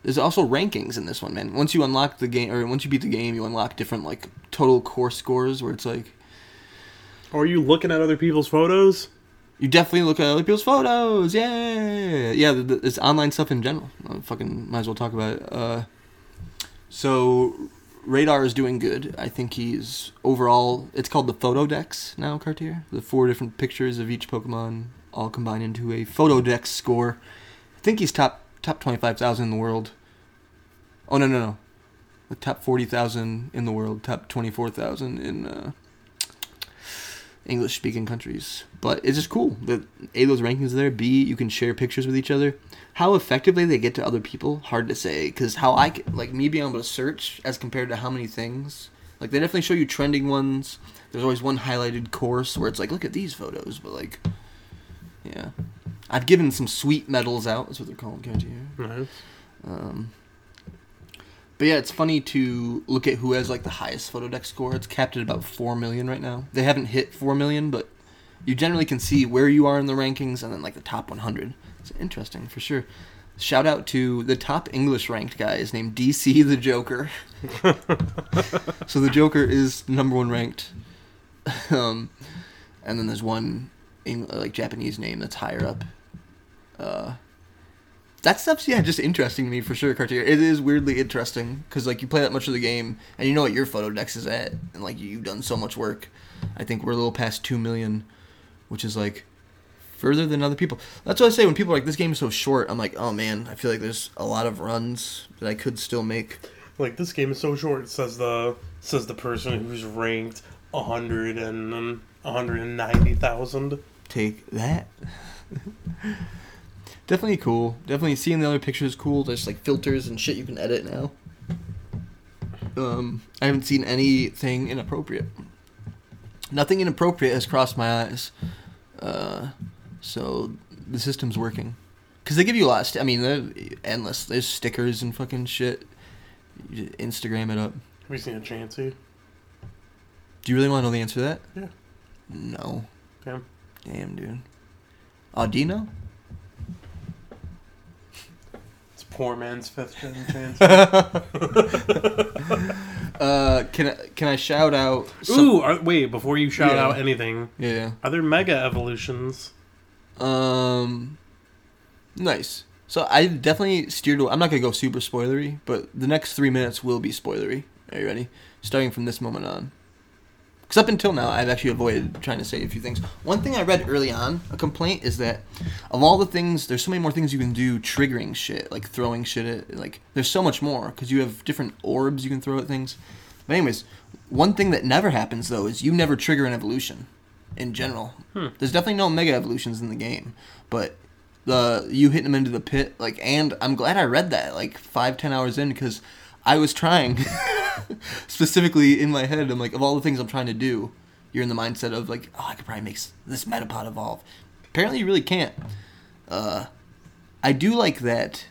There's also rankings in this one, man. Once you unlock the game, or once you beat the game, you unlock different like total core scores, where it's like are you looking at other people's photos? You definitely look at other people's photos. Yeah, yeah. The, the, it's online stuff in general. I fucking might as well talk about it. Uh, so Radar is doing good. I think he's overall. It's called the Photo Dex now, Cartier. The four different pictures of each Pokemon all combined into a Photo Dex score. I think he's top top twenty five thousand in the world. Oh no no no, the top forty thousand in the world. Top twenty four thousand in. Uh, English speaking countries. But it's just cool that A, those rankings are there, B, you can share pictures with each other. How effectively they get to other people, hard to say. Because how I, like me being able to search as compared to how many things. Like they definitely show you trending ones. There's always one highlighted course where it's like, look at these photos. But like, yeah. I've given some sweet medals out, that's what they're calling Cartier. Nice. Um, but yeah, it's funny to look at who has like the highest Photodex score. It's capped at about four million right now. They haven't hit four million, but you generally can see where you are in the rankings and then like the top 100. It's interesting for sure. Shout out to the top English ranked guy is named DC the Joker. so the Joker is number one ranked. um, and then there's one Eng- like Japanese name that's higher up. Uh, that stuff's yeah just interesting to me for sure cartier. It is weirdly interesting because like you play that much of the game and you know what your photo dex is at and like you've done so much work. I think we're a little past 2 million which is like further than other people. That's what i say when people are like this game is so short. I'm like oh man i feel like there's a lot of runs that i could still make. Like this game is so short. Says the says the person who's ranked a hundred and um, a hundred and ninety thousand. take that definitely cool. Definitely seeing the other pictures cool. There's like filters and shit you can edit now. Um, I haven't seen anything inappropriate. Nothing inappropriate has crossed my eyes. Uh, so the system's working. Cause they give you a lot. Of st- I mean, they're endless. There's stickers and fucking shit. You just Instagram it up. Have you seen a Chansey? Do you really want to know the answer to that? Yeah. No. Damn. Damn, dude. Audino? It's poor man's fifth gen Chansey. Uh, can I can I shout out? some- Ooh, are, wait, before you shout Yeah. out anything, Yeah. are there mega evolutions? Um, nice. So I definitely steered. I'm not gonna go super spoilery, but the next three minutes will be spoilery. Are you ready? Starting from this moment on. Because up until now, I've actually avoided trying to say a few things. One thing I read early on, a complaint, is that of all the things, there's so many more things you can do triggering shit, like throwing shit at, like, there's so much more, because you have different orbs you can throw at things. But anyways, one thing that never happens, though, is you never trigger an evolution, in general. Hmm. There's definitely no mega evolutions in the game, but the you hitting them into the pit, like, and I'm glad I read that, like, five, ten hours in, because I was trying specifically in my head. I'm like, of all the things I'm trying to do, you're in the mindset of like, oh, I could probably make this Metapod evolve. Apparently, you really can't. Uh, I do like that.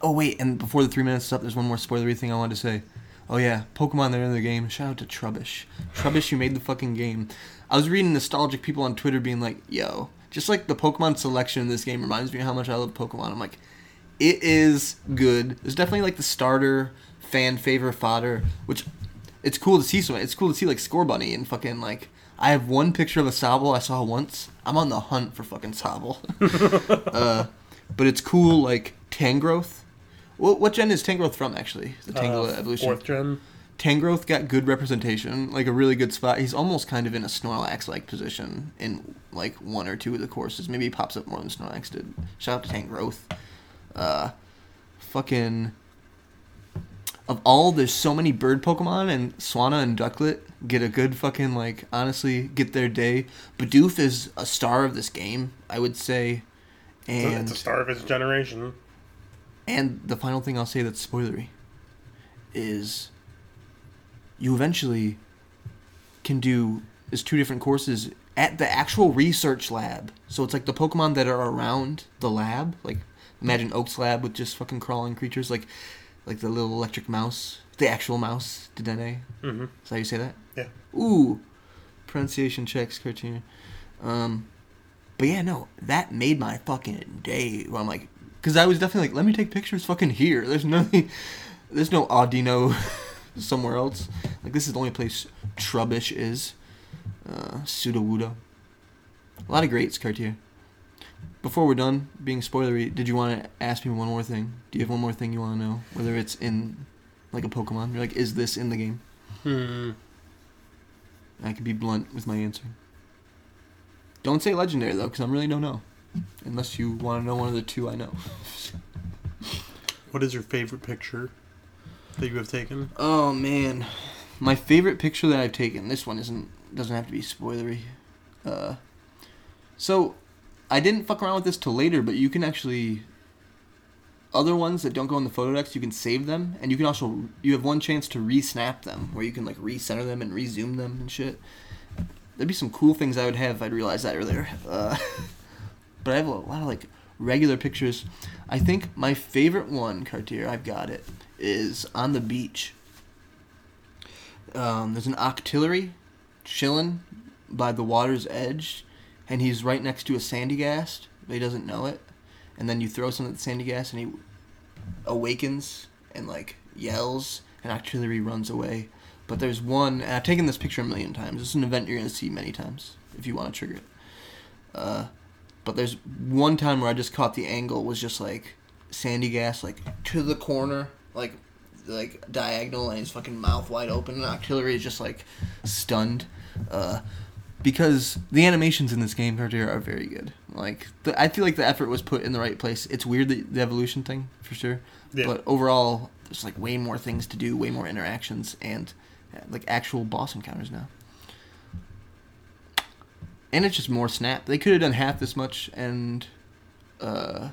Oh wait, and before the three minutes is up, there's one more spoilery thing I wanted to say. Oh yeah, Pokemon they're in the game. Shout out to Trubbish. Trubbish, you made the fucking game. I was reading nostalgic people on Twitter being like, "Yo, just like the Pokemon selection in this game reminds me of how much I love Pokemon." I'm like, it is good. There's definitely like the starter fan favorite fodder, which it's cool to see. So it's cool to see like Scorbunny and fucking like. I have one picture of a Sobble I saw once. I'm on the hunt for fucking Sobble. uh, but it's cool like Tangrowth. What, what gen is Tangrowth from actually? The Tangela Uh, evolution. Fourth gen. Tangrowth got good representation, like a really good spot. He's almost kind of in a Snorlax like position in like one or two of the courses. Maybe he pops up more than Snorlax did. Shout out to Tangrowth. Uh, fucking. Of all, there's so many bird Pokemon, and Swanna and Ducklett get a good fucking like honestly get their day. Bidoof is a star of this game, I would say. And it's a star of its generation. and the final thing I'll say that's spoilery is you eventually can do is two different courses at the actual research lab. So it's like the Pokemon that are around the lab, like imagine Oak's lab with just fucking crawling creatures, like like the little electric mouse, the actual mouse, Dedenne. Mm-hmm. Is that how you say that? Yeah. Ooh, pronunciation checks, cartoon. Um, but yeah, no, that made my fucking day. Where I'm like, because I was definitely like, let me take pictures fucking here. There's nothing, there's no Audino somewhere else. Like this is the only place Trubbish is. Uh, Sudowoodo. A lot of greats, Cartier. Before we're done being spoilery, did you want to ask me one more thing? Do you have one more thing you want to know? Whether it's in like a Pokemon, you're like, is this in the game? Hmm. I can be blunt with my answer. Don't say legendary though, because I really don't know. Unless you want to know one of the two I know. What is your favorite picture that you have taken? Oh man, my favorite picture that I've taken. This one isn't doesn't have to be spoilery. Uh, so I didn't fuck around with this till later, but you can actually other ones that don't go in the photo decks, you can save them, and you can also you have one chance to re-snap them, where you can like recenter them and rezoom them and shit. There'd be some cool things I would have if I'd realized that earlier. Uh, but I have a lot of like regular pictures. I think my favorite one, Cartier, I've got it, is on the beach. Um, there's an octillery chilling by the water's edge, and he's right next to a Sandygast, but he doesn't know it. And then you throw something at the Sandygast, and he awakens and like yells, and octillery runs away. But there's one, and I've taken this picture a million times. This is an event you're gonna see many times if you want to trigger it. Uh, but there's one time where I just caught the angle was just like Sandygast like to the corner like like diagonal and his fucking mouth wide open and Octillery is just like stunned uh because the animations in this game are very good like the, i feel like the effort was put in the right place it's weird the, the evolution thing for sure Yeah. but overall there's like way more things to do way more interactions and uh, like actual boss encounters now and it's just more snap. They could have done half this much, and uh,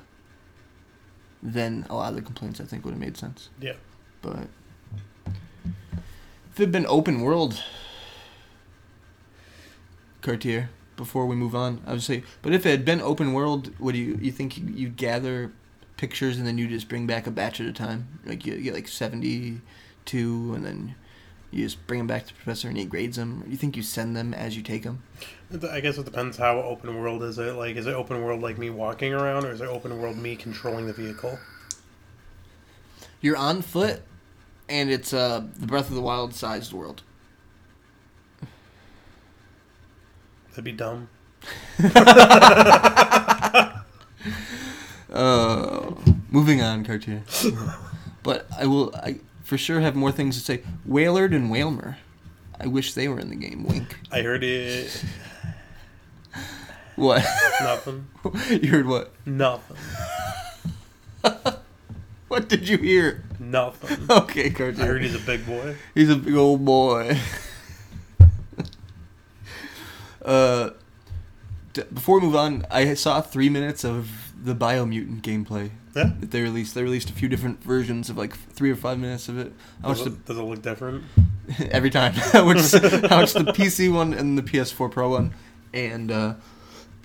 then a lot of the complaints I think would have made sense. Yeah. But if it had been open world, Cartier, before we move on, say. But if it had been open world, would you you think you gather pictures and then you just bring back a batch at a time? Like you get like seventy two, and then you just bring them back to the professor and he grades them. Or you think you send them as you take them? I guess it depends how open world is it. Like, is it open world like me walking around, or is it open world me controlling the vehicle? You're on foot, and it's uh the Breath of the Wild sized world. That'd be dumb. Uh, moving on, Cartier. but I will, I for sure have more things to say. Wailord and Wailmer. I wish they were in the game. Wink. I heard it. What? Nothing. you heard what? Nothing. What did you hear? Nothing. Okay, Cartier. I heard he's a big boy. He's a big old boy. Uh, d- before we move on, I saw three minutes of the Biomutant gameplay Yeah. that they released. They released a few different versions of like three or five minutes of it. I Does it, does it look different? every time. I watched, I watched the PC one and the PS4 Pro one, and uh,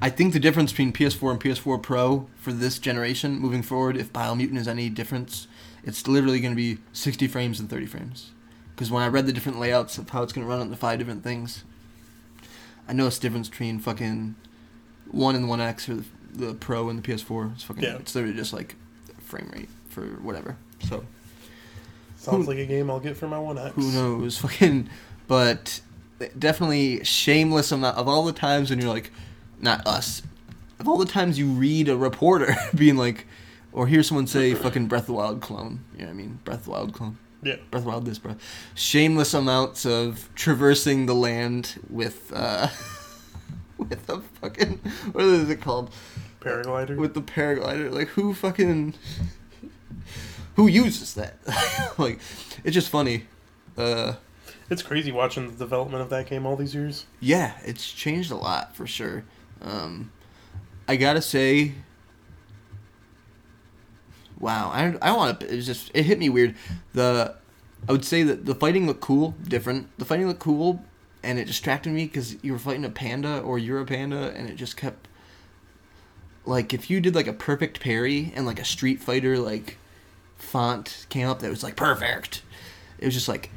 I think the difference between PS4 and PS4 Pro for this generation moving forward, if Biomutant is any difference, it's literally going to be 60 frames and 30 frames. Because when I read the different layouts of how it's going to run on the five different things, I noticed the difference between fucking one and the one X or the, the Pro and the PS4. It's fucking. Yeah. It's literally just like frame rate for whatever. So Sounds Who- like a game I'll get for my One X. who knows? Fucking. But definitely shameless amount of all the times when you're like, not us, of all the times you read a reporter being like, or hear someone say fucking Breath of the Wild clone. You know what I mean? Breath of the Wild clone. Yeah. Breath of Wild breath. Shameless amounts of traversing the land with, uh, with a fucking, what is it called? Paraglider. With the paraglider. Like, who fucking, who uses that? like, it's just funny. Uh, it's crazy watching the development of that game all these years. yeah, it's changed a lot for sure. Um, I gotta say, wow, I I want to. It just it hit me weird. The I would say that the fighting looked cool, different. The fighting looked cool, and it distracted me because you were fighting a panda or you're a panda, and it just kept like if you did like a perfect parry and like a Street Fighter like font came up that was like perfect. It was just like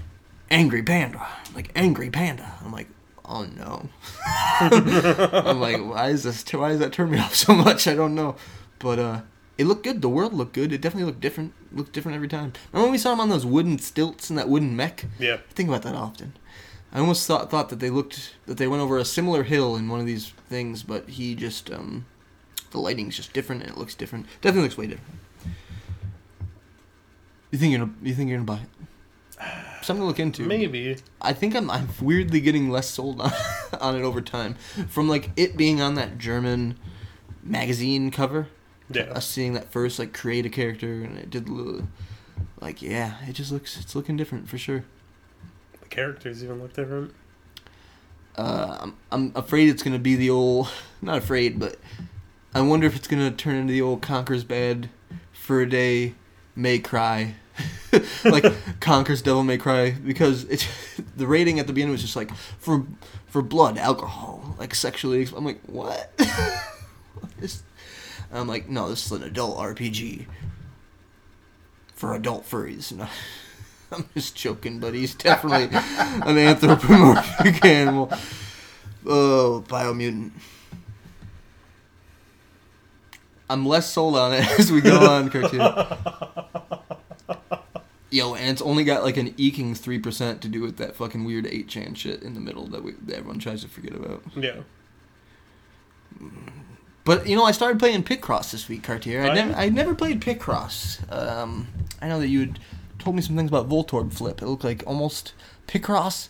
angry panda, like angry panda. I'm like, oh no. I'm like, why is this? Why does that turn me off so much? I don't know, but uh, it looked good. The world looked good. It definitely looked different. Looked different every time. Remember when we saw him on those wooden stilts and that wooden mech? Yeah. I think about that often. I almost thought thought that they looked that they went over a similar hill in one of these things, but he just um, the lighting's just different and it looks different. Definitely looks way different. You think you're gonna you think you're gonna buy it? Something to look into. Maybe. I think I'm I'm weirdly getting less sold on, on it over time. From like it being on that German magazine cover, Yeah. us seeing that first like create a character and it did little, like yeah, it just looks it's looking different for sure. The characters even look different. Uh, I'm I'm afraid it's gonna be the old not afraid, but I wonder if it's gonna turn into the old Conker's Bad for a day May Cry. like Conker's Devil May Cry because it's the rating at the beginning was just like for for blood, alcohol, like sexually. I'm like what? What is- I'm like no, this is an adult RPG for adult furries. No, I'm just joking, but he's definitely an anthropomorphic animal. Oh, biomutant. I'm less sold on it as we go on, cartoon. Yo, and it's only got like an eking three percent to do with that fucking weird eight chan shit in the middle that, we, that everyone tries to forget about. Yeah. Mm. But you know, I started playing Picross this week, Cartier. I Oh, never, yeah? I never played Picross. Um, I know that you had told me some things about Voltorb Flip. It looked like almost Picross,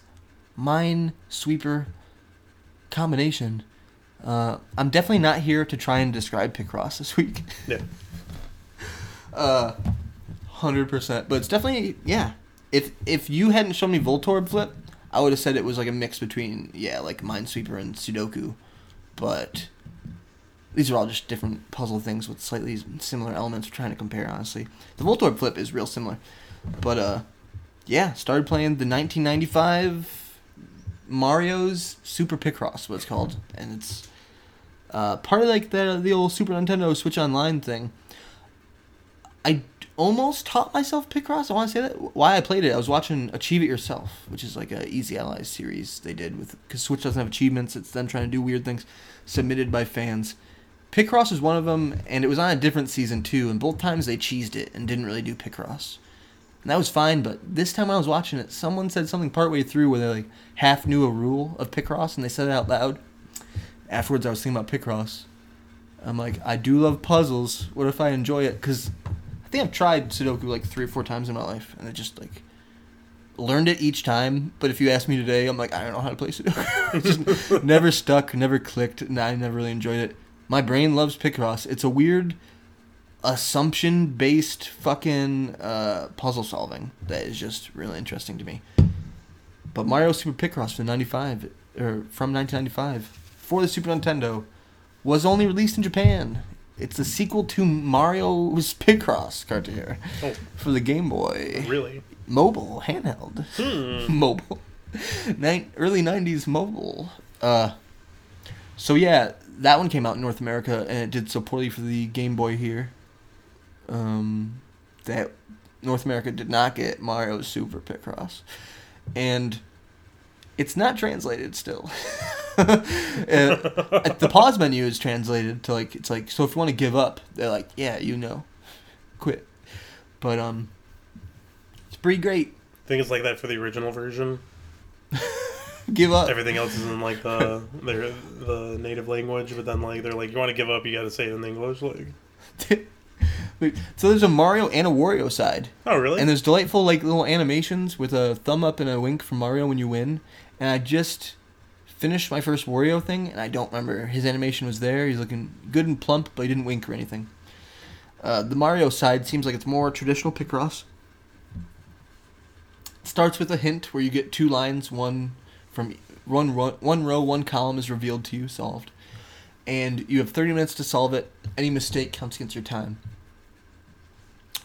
Mine Sweeper combination. Uh, I'm definitely not here to try and describe Picross this week. Yeah. Uh, hundred percent. But it's definitely yeah. If if you hadn't shown me Voltorb Flip, I would have said it was like a mix between yeah, like Minesweeper and Sudoku. But these are all just different puzzle things with slightly similar elements. We're trying to compare, honestly. The Voltorb flip is real similar, but uh, yeah, started playing the 1995 Mario's Super Picross, what it's called, and it's uh, part of like the the old Super Nintendo Switch Online thing. I almost taught myself Picross. I want to say that. Why I played it, I was watching Achieve It Yourself, which is like a Easy Allies series they did with because Switch doesn't have achievements. It's them trying to do weird things submitted by fans. Picross was one of them, and it was on a different season too. And both times they cheesed it and didn't really do Picross. And that was fine, but this time I was watching it, someone said something partway through where they like half knew a rule of Picross, and they said it out loud. Afterwards, I was thinking about Picross. I'm like, I do love puzzles. What if I enjoy it? Because I think I've tried Sudoku like three or four times in my life, and I just like learned it each time. But if you ask me today, I'm like, I don't know how to play Sudoku. it just never stuck, never clicked, and I never really enjoyed it. My brain loves Picross. It's a weird assumption based fucking uh, puzzle solving that is just really interesting to me. But Mario Super Picross from 95 or from 1995 for the Super Nintendo was only released in Japan. It's the sequel to Mario's Picross cartoon Oh, for the Game Boy really? mobile handheld Hmm. mobile Nin- early 90s mobile uh so yeah that one came out in north america and it did so poorly for the game boy here. Um that north america did not get mario super picross and it's not translated still. The pause menu is translated to like it's like so if you want to give up they're like yeah you know. Quit. But um it's pretty great. I think it's like that for the original version. give up Everything else is in like the their the native language, but then like they're like, you want to give up, you got to say it in English. Like, so there's a Mario and a Wario side, oh really? and there's delightful like little animations with a thumb up and a wink from Mario when you win. And I just finished my first Wario thing, and I don't remember his animation was there. He's looking good and plump, but he didn't wink or anything. Uh, the Mario side seems like it's more traditional Picross. It starts with a hint where you get two lines, one from one row, one row, one column is revealed to you, solved, and you have 30 minutes to solve it. Any mistake counts against your time.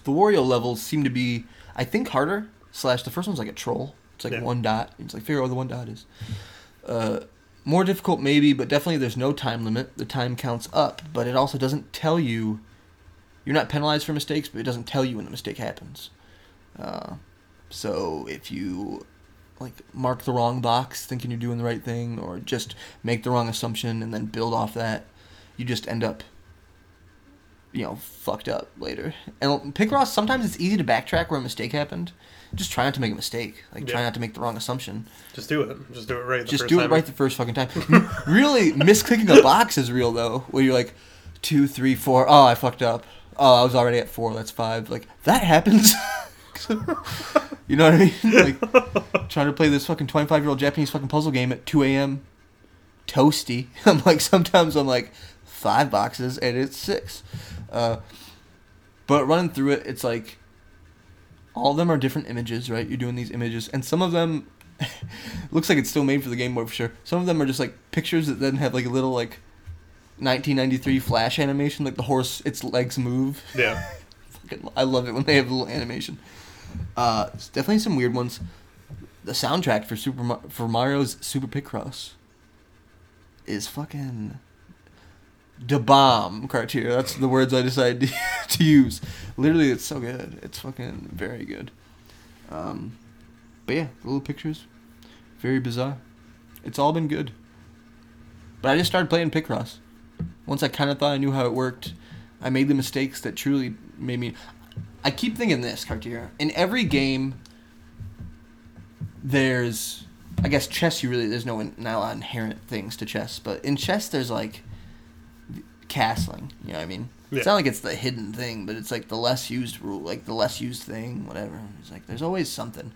The Wario levels seem to be, I think, harder. Slash, the first one's like a troll. It's like Yeah. one dot. It's like figure out what the one dot is. Uh, more difficult maybe, but definitely there's no time limit. The time counts up, but it also doesn't tell you. You're not penalized for mistakes, but it doesn't tell you when the mistake happens. Uh, so if you like mark the wrong box, thinking you're doing the right thing, or just make the wrong assumption and then build off that, you just end up, you know, fucked up later. And Picross, sometimes it's easy to backtrack where a mistake happened. Just try not to make a mistake. Like try not to make the wrong assumption. just do it. Just do it right. The Just first do it right the first fucking time. really, misclicking a box is real though. Where you're like, two, three, four. Oh, I fucked up. Oh, I was already at four. That's five. Like that happens. you know what I mean? Like trying to play this fucking 25 year old Japanese fucking puzzle game at 2 a.m. Toasty. I'm like sometimes I'm like five boxes and it's six. Uh, but running through it, it's like all of them are different images, right? You're doing these images, and some of them looks like it's still made for the Game Boy for sure. Some of them are just like pictures that then have like a little like 1993 flash animation, like the horse, its legs move. Yeah. I love it when they have a little animation. Uh, definitely some weird ones. The soundtrack for Super Ma- for Mario's Super Picross is fucking the bomb criteria. That's the words I decided to, to use. Literally, it's so good. It's fucking very good. Um, but yeah, little pictures, very bizarre. It's all been good. But I just started playing Picross. Once I kind of thought I knew how it worked, I made the mistakes that truly made me. I keep thinking this, Cartier. In every game, there's, I guess chess. You really there's no not a lot of inherent things to chess, but in chess there's like castling. You know what I mean? It's Yeah. not like it's the hidden thing, but it's like the less used rule, like the less used thing, whatever. It's like there's always something.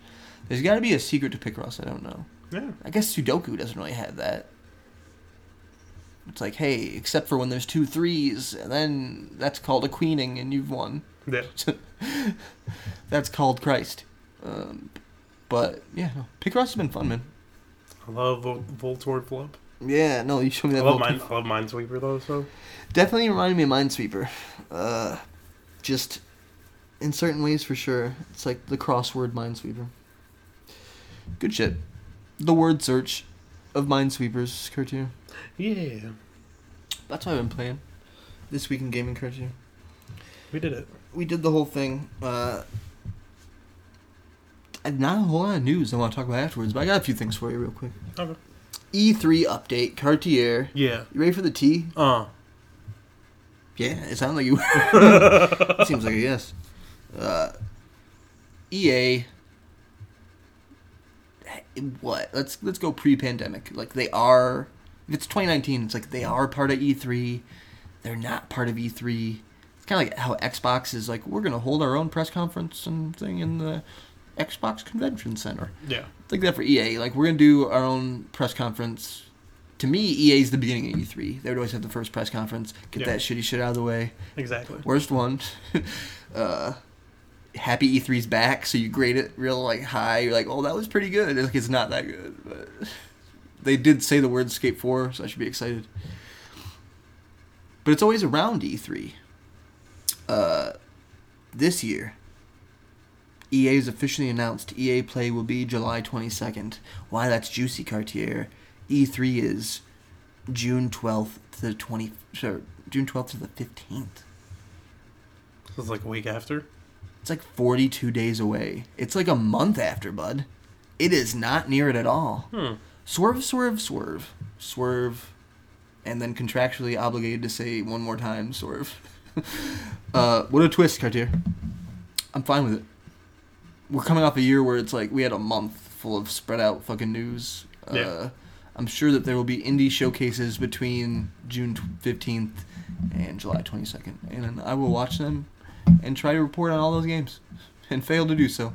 There's got to be a secret to Picross. I don't know. Yeah. I guess Sudoku doesn't really have that. It's like, hey, except for when there's two threes, and then that's called a queening, and you've won. Yeah. that's called Christ. Um, but yeah, no, Picross has been fun, man. I love Vol- Voltorb Flip. Yeah, no, you showed me I that. love, Volcano. mine, I love Minesweeper though. So Definitely reminded me of Minesweeper. Uh, just in certain ways, for sure. It's like the crossword Minesweeper. Good shit. The word search of Minesweepers, Cartier. yeah, That's what I've been playing this week in gaming, Cartier. we did it. We did the whole thing. Uh, not a whole lot of news I want to talk about afterwards, but I got a few things for you real quick. Okay. E3 update, Cartier. Yeah. You ready for the T? Uh. Yeah, it sounds like you. it seems like a yes. Uh, EA. What? Let's let's go pre-pandemic. Like they are. If it's 2019, it's like they are part of E3. They're not part of E3. Kind of like how Xbox is like we're gonna hold our own press conference and thing in the Xbox Convention Center. Yeah. It's like that for EA. Like we're gonna do our own press conference. To me, EA is the beginning of E3. They would always have the first press conference, get Yeah. that shitty shit out of the way. Exactly. Worst one. uh, happy E3's back, so you grade it real like high. You're like, oh, that was pretty good. It's, like, it's not that good, but they did say the word Skate 4, so I should be excited. But it's always around E3. Uh, this year, EA has officially announced EA Play will be July 22nd. Why that's juicy, Cartier. E3 is June 12th to the 20, sorry, June 12th to the 15th. So it's like a week after. It's like 42 days away. It's like a month after, bud. It is not near it at all. Hmm. Swerve, swerve, swerve. Swerve. And then contractually obligated to say one more time, swerve. uh, what a twist, Cartier. I'm fine with it. We're coming off a year where it's like we had a month full of spread out fucking news. Uh, Yeah. I'm sure that there will be indie showcases between June 15th and July 22nd. And I will watch them and try to report on all those games and fail to do so.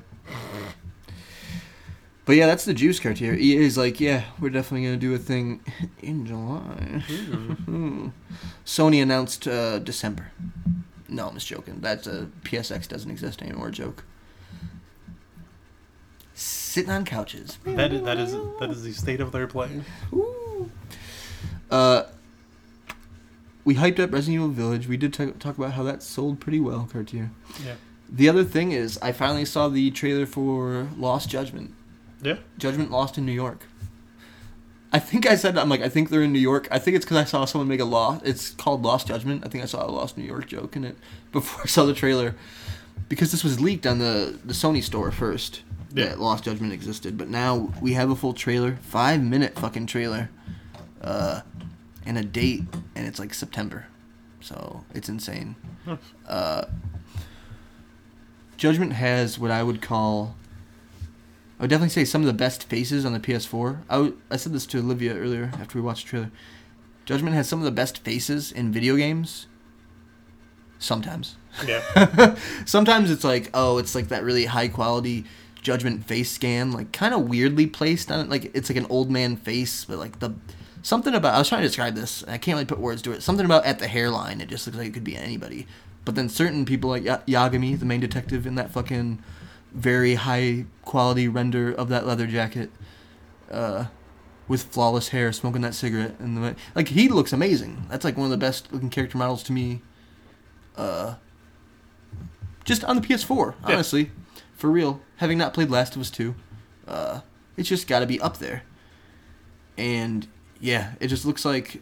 But yeah, that's the juice Cartier. EA is like, yeah, we're definitely gonna do a thing in July. Hmm. Sony announced uh, December. No, I'm just joking. That's a PSX doesn't exist anymore. Joke. Sitting on couches. That is, that is that is the state of their play. Ooh. Uh, we hyped up Resident Evil Village. We did t- talk about how that sold pretty well, Cartier. Yeah. The other thing is, I finally saw the trailer for Lost Judgment. Yeah. Judgment Lost in New York. I think I said I'm like I think they're in New York. I think it's because I saw someone make a law. It's called Lost Judgment. I think I saw a Lost New York joke in it before I saw the trailer, because this was leaked on the the Sony store first. Yeah. That Lost Judgment existed, but now we have a full trailer, five minute fucking trailer, uh, and a date, and it's like September, so it's insane. Nice. Uh, Judgment has what I would call I would definitely say some of the best faces on the PS4. I, w- I said this to Olivia earlier after we watched the trailer. Judgment has some of the best faces in video games. Sometimes. Yeah. Sometimes it's like, oh, it's like that really high quality Judgment face scan, like kind of weirdly placed on it. Like it's like an old man face, but like the something about I was trying to describe this. and I can't really put words to it. Something about at the hairline, it just looks like it could be anybody. But then certain people like ya- Yagami, the main detective in that fucking very high quality render of that leather jacket, uh, with flawless hair, smoking that cigarette, and the like he looks amazing. That's like one of the best looking character models to me. Uh, just on the PS4, Yeah. honestly, for real. Having not played Last of Us two, uh, it's just got to be up there. And yeah, it just looks like,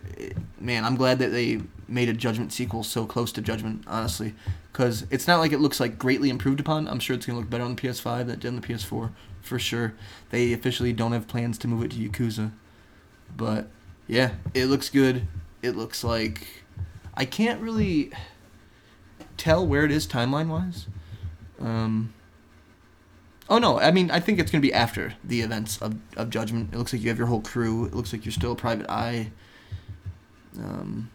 man, I'm glad that they made a Judgment sequel so close to Judgment, honestly, because it's not like it looks like greatly improved upon. I'm sure it's gonna look better on the PS5 than it did on the PS4 for sure. They officially don't have plans to move it to Yakuza, but yeah, it looks good. It looks like I can't really tell where it is timeline wise. Um, oh no, I mean I think it's gonna be after the events of, of Judgment. It looks like you have your whole crew. It looks like you're still a private eye. Um,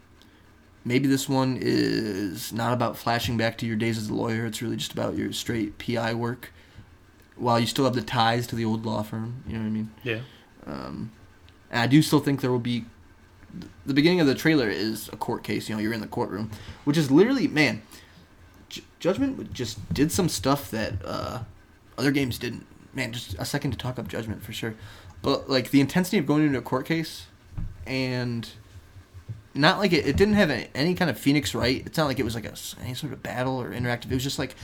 maybe this one is not about flashing back to your days as a lawyer. It's really just about your straight PI work, while you still have the ties to the old law firm. You know what I mean? Yeah. Um, and I do still think there will be. The beginning of the trailer is a court case. You know, you're in the courtroom, which is literally, man. J- Judgment just did some stuff that uh, other games didn't. Man, just a second to talk up Judgment for sure. But like the intensity of going into a court case, and not like it, it didn't have any, any kind of Phoenix Wright. It's not like it was like a any sort of battle or interactive. It was just like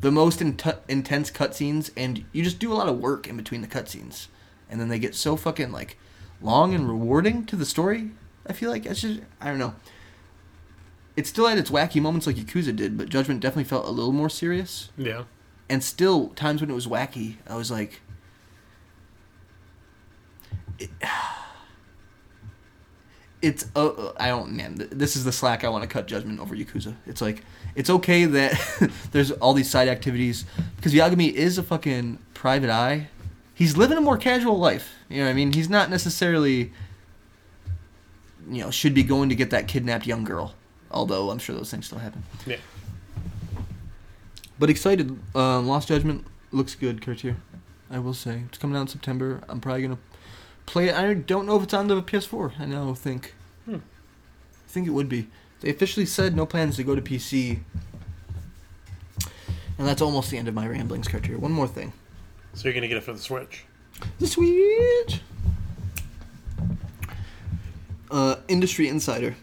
the most int- intense cutscenes, and you just do a lot of work in between the cutscenes, and then they get so fucking like long and rewarding to the story. I feel like it's just I don't know. It still had its wacky moments like Yakuza did, but Judgment definitely felt a little more serious. Yeah. And still, times when it was wacky, I was like, it- it's uh, uh, I don't man. This is the slack I want to cut Judgment over Yakuza. It's like it's okay that there's all these side activities because Yagami is a fucking private eye. He's living a more casual life. You know what I mean? He's not necessarily you know should be going to get that kidnapped young girl. Although I'm sure those things still happen. Yeah. But excited. Uh, Lost Judgment looks good, Cartier. I will say it's coming out in September. I'm probably gonna play it. I don't know if it's on the PS4. I now think. Hmm. I think it would be. They officially said no plans to go to PC. And that's almost the end of my ramblings, Cartier. One more thing. So you're gonna get it for the Switch. The Switch. Uh, Industry Insider.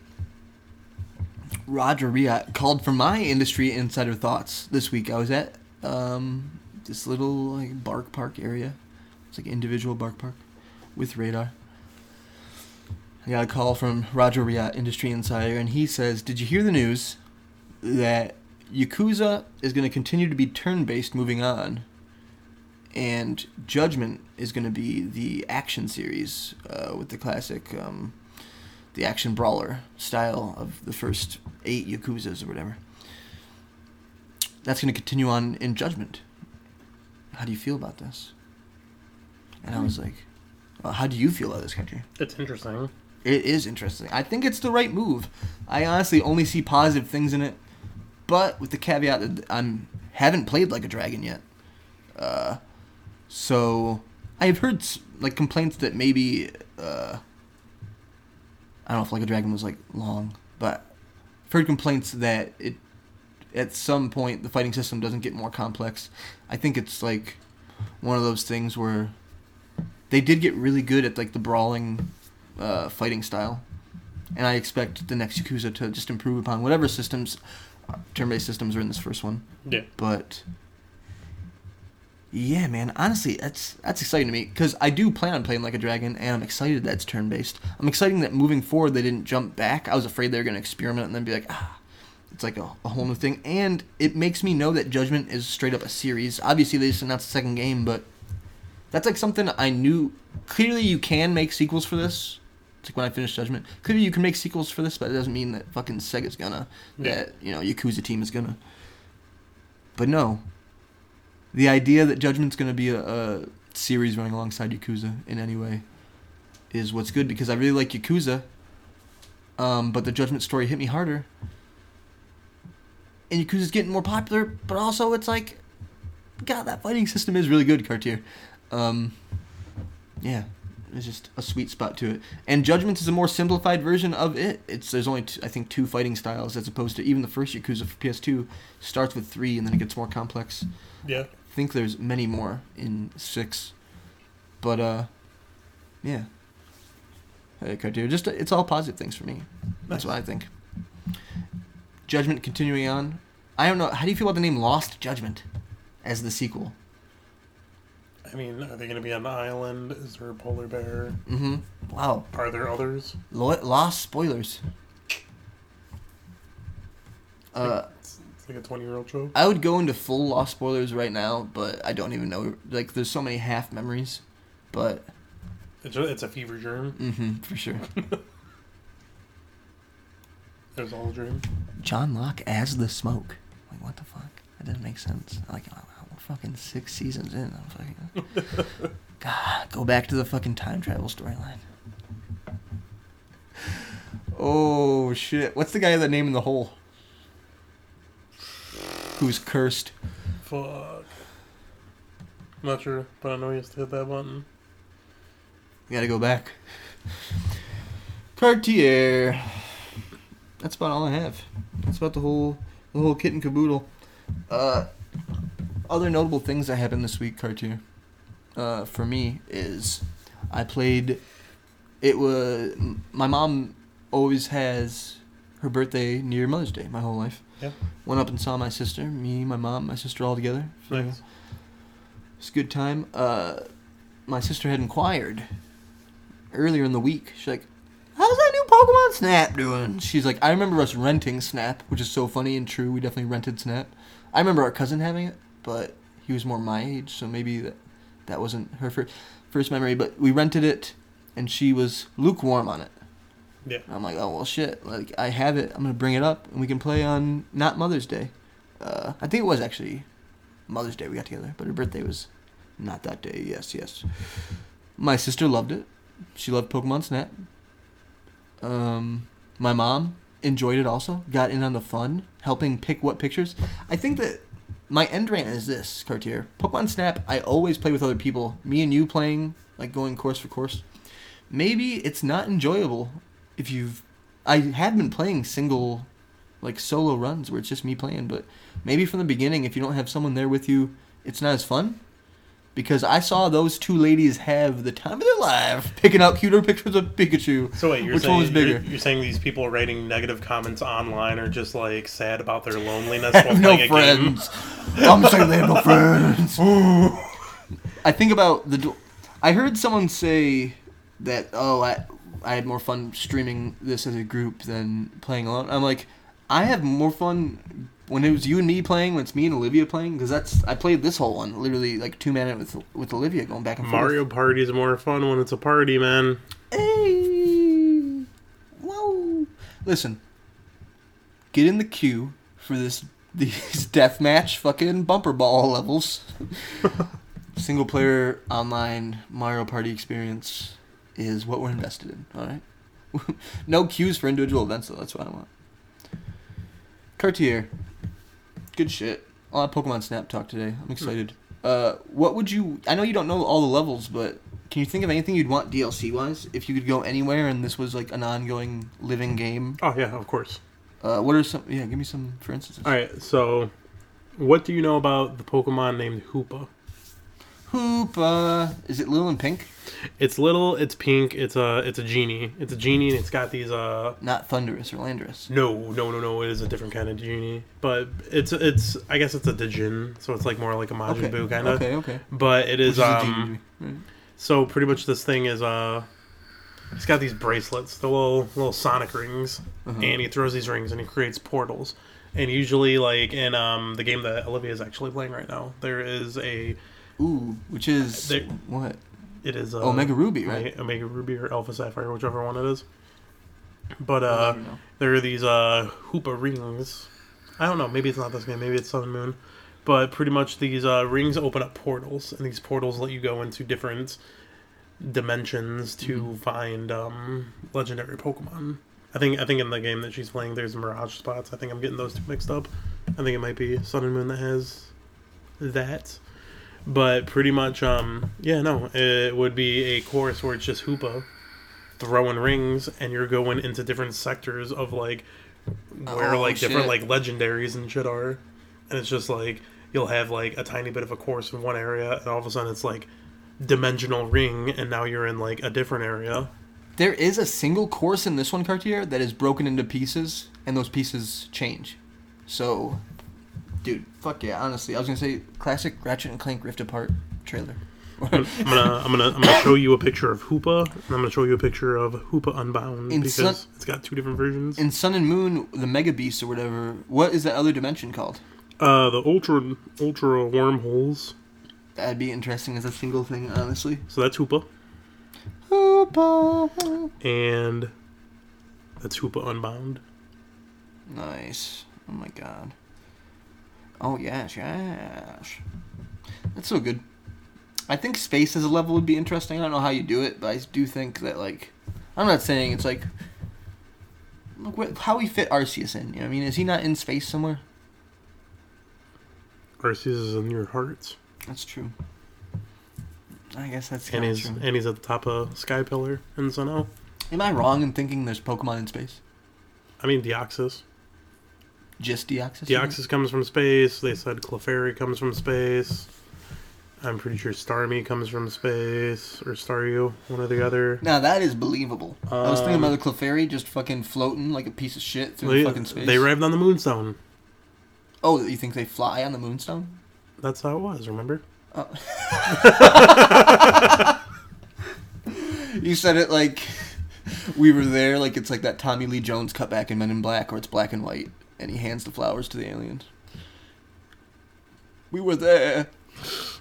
Roger Riot called for my Industry Insider thoughts this week. I was at um, this little like bark park area. It's like individual bark park with radar. I got a call from Roger Riot, Industry Insider, and he says, "Did you hear the news that Yakuza is going to continue to be turn-based moving on?" and Judgment is going to be the action series uh, with the classic, um, the action brawler style of the first eight Yakuzas or whatever. That's going to continue on in Judgment. How do you feel about this? And I was like, well, how do you feel about this country? It's interesting. It is interesting. I think it's the right move. I honestly only see positive things in it, but with the caveat that I'm haven't played like a dragon yet. Uh, so I've heard like complaints that maybe uh, I don't know if like a dragon was like long, but I've heard complaints that it at some point the fighting system doesn't get more complex. I think it's like one of those things where they did get really good at like the brawling uh, fighting style, and I expect the next Yakuza to just improve upon whatever systems, turn-based systems are in this first one. Yeah. But yeah, man, honestly, that's that's exciting to me because I do plan on playing like a dragon, and I'm excited that it's turn-based. I'm excited that moving forward they didn't jump back. I was afraid they were gonna experiment and then be like, ah, it's like a, a whole new thing, and it makes me know that Judgment is straight up a series. Obviously, they just announced the second game, but that's like something I knew. Clearly, you can make sequels for this. It's like when I finished Judgment. Clearly, you can make sequels for this, but it doesn't mean that fucking Sega's gonna. Yeah. That you know Yakuza team is gonna. But no. The idea that Judgment's gonna be a, a series running alongside Yakuza in any way is what's good because I really like Yakuza. Um, but the Judgment story hit me harder. And Yakuza's getting more popular, but also it's like, God, that fighting system is really good, Cartier. Um, yeah, it's just a sweet spot to it. And Judgment is a more simplified version of it. It's there's only I think two fighting styles as opposed to even the first Yakuza for PS2 starts with three and then it gets more complex. Yeah. Think there's many more in six, but uh, yeah. Hey, Cartier, just it's all positive things for me. That's what I think. Judgment continuing on. I don't know. How do you feel about the name Lost Judgment as the sequel? I mean, are they gonna be on the island? Is there a polar bear? Mm-hmm. Wow. Are there others? Lo- Lost spoilers. Uh, Like a twenty-year-old show. I would go into full Lost spoilers right now, but I don't even know. Like, there's so many half memories, but It's a, it's a fever dream. mm-hmm, for sure. There's all a dream. John Locke as the smoke. Like, what the fuck? That doesn't make sense. Like, oh, we're fucking six seasons in. I'm fucking. God, go back to the fucking time travel storyline. Oh shit! What's the guy that name in the hole? Who's cursed? Fuck. I'm not sure, but I know he has to hit that button. We gotta go back. Cartier. That's about all I have. That's about the whole the whole kit and caboodle. Uh, other notable things that happened this week, Cartier. Uh, for me is I played It was my mom always has her birthday near Mother's Day my whole life. Yeah. Went up and saw my sister, me, my mom, my sister all together. Nice. It's a good time. Uh, my sister had inquired earlier in the week. She's like, "How's that new Pokemon Snap doing?" She's like, "I remember us renting Snap, which is so funny and true. We definitely rented Snap. I remember our cousin having it, but he was more my age, so maybe that that wasn't her first first memory. But we rented it, and she was lukewarm on it. Yeah. I'm like, oh well, shit. Like I have it. I'm gonna bring it up, and we can play on not Mother's Day. Uh, I think it was actually Mother's Day we got together, but her birthday was not that day. Yes, yes. My sister loved it. She loved Pokemon Snap. Um, my mom enjoyed it also. Got in on the fun, helping pick what pictures. I think that my end rant is this, Cartier. Pokemon Snap, I always play with other people. Me and you playing, like going course for course. Maybe it's not enjoyable if you've. I have been playing single, like solo runs where it's just me playing, but maybe from the beginning, if you don't have someone there with you, it's not as fun. Because I saw those two ladies have the time of their life picking out cuter pictures of Pikachu. So wait, you're Which saying one was bigger? You're, you're saying these people writing negative comments online are just like sad about their loneliness while no playing a game? friends. I'm saying they have no friends. I think about the. do- I heard someone say that oh I I had more fun streaming this as a group than playing alone. I'm like I have more fun when it was you and me playing when it's me and Olivia playing because that's I played this whole one literally like two minutes with with Olivia going back and forth. Mario Party is more fun when it's a party, man. Hey, whoa! Listen, get in the queue for this these deathmatch fucking bumper ball levels. Single player online Mario Party experience is what we're invested in. All right. no cues for individual events though. That's what I want. Cartier, good shit. A lot of Pokemon Snap talk today. I'm excited. Uh, what would you? I know you don't know all the levels, but can you think of anything you'd want DLC wise if you could go anywhere and this was like an ongoing living game? Oh yeah, of course. Uh, what are some? Yeah, give me some for instance. All right, so what do you know about the Pokemon named Hoopa? Hoop. Uh, is it Lil and Pink? It's little, it's pink, it's a it's a genie. It's a genie and it's got these uh Not Thundurus or Landorus. no, no, no, no, it is a different kind of genie. But it's it's I guess it's a Dijin, so it's like more like a Majin Okay. Buu kind of. Okay. Okay. But it is a um right? so pretty much this thing is uh he's got these bracelets, the little little sonic rings, Uh-huh. and he throws these rings and he creates portals. And usually like in um the game that Olivia is actually playing right now, there is a Ooh, which is There- what? it is uh, Omega Ruby, right? Omega, Omega Ruby or Alpha Sapphire, whichever one it is. But uh there are these uh Hoopa rings. I don't know, maybe it's not this game, maybe it's Sun and Moon. But pretty much these uh, rings open up portals, and these portals let you go into different dimensions to Mm-hmm. find um, legendary Pokemon. I think I think in the game that she's playing, there's Mirage spots. I think I'm getting those two mixed up. I think it might be Sun and Moon that has that. But pretty much, um, yeah, no, it would be a course where it's just Hoopa throwing rings, and you're going into different sectors of like where Oh, like different like legendaries and shit are, and it's just like you'll have like a tiny bit of a course in one area, and all of a sudden it's like dimensional ring, and now you're in like a different area. There is a single course in this one, Cartier, that is broken into pieces, and those pieces change. So, dude, fuck yeah, honestly. I was gonna say classic Ratchet and Clank Rift Apart trailer. I'm gonna I'm gonna I'm gonna show you a picture of Hoopa, and I'm gonna show you a picture of Hoopa Unbound In because some- it's got two different versions. in Sun and Moon, the Mega Beast or whatever, what is that other dimension called? Uh, the ultra ultra wormholes. That'd be interesting as a single thing, honestly. So that's Hoopa, Hoopa. and that's Hoopa Unbound. Nice. Oh my god. Oh yes, yes. That's so good. I think space as a level would be interesting. I don't know how you do it, but I do think that like I'm not saying it's like look what, how we fit Arceus in. You know what I mean? Is he not in space somewhere? Arceus is in your hearts, That's true. I guess that's and he's true. and he's at the top of Sky Pillar in Sinnoh. Am I wrong in thinking there's Pokemon in space? I mean, Deoxys. Just Deoxys? Deoxys comes from space. They said Clefairy comes from space. I'm pretty sure Starmie comes from space or Staryu, one or the other. Now that is believable. I was thinking Um, about the Clefairy just fucking floating like a piece of shit through They, fucking space. they arrived on the Moonstone. oh, you think they fly on the Moonstone? That's how it was. Remember? You said it like we were there, like it's like that Tommy Lee Jones cutback in Men in Black, or it's black and white, and he hands the flowers to the aliens. We were there.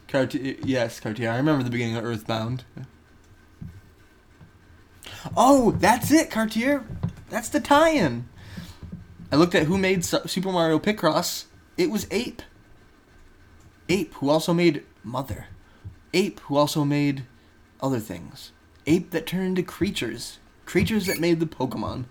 Cartier, yes, Cartier. I remember the beginning of Earthbound. Oh, that's it, Cartier. That's the tie-in. I looked at who made Super Mario Picross. It was Ape. Ape, who also made Mother. Ape, who also made other things. Ape that turned into creatures. Creatures that made the Pokemon.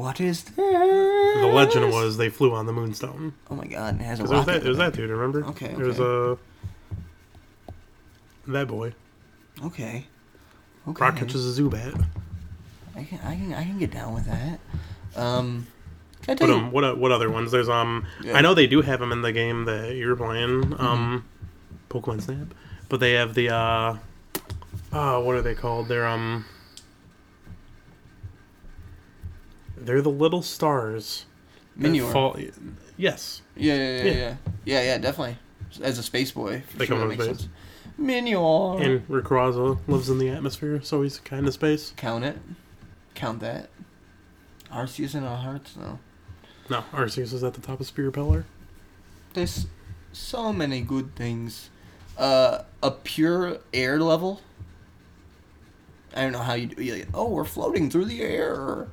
What is this? The legend was they flew on the Moonstone. Oh my god, it has a 'Cause It was, rocket. that, it was that dude, remember? Okay, It was uh, that boy. Okay. Okay. Brock catches a Zubat. I can, I can, I can get down with that. Um, can I tell But you? um, what what other ones? There's um, Yeah. I know they do have them in the game that you're playing, um, Pokemon Snap, but they have the uh, uh, what are they called? They're um, they're the little stars. Minior. fall- Yes, Yeah, yeah, yeah, Yeah. yeah, yeah, yeah, definitely. As a space boy, for They sure come that makes space. sense. Minior. and Rayquaza lives in the atmosphere, so he's kind of space. Count it. Count that. Arceus in our hearts. No. No, Arceus is at the top of Spear Pillar. There's so many good things. Uh, a pure air level. I don't know how you do. Like, oh, we're floating through the air.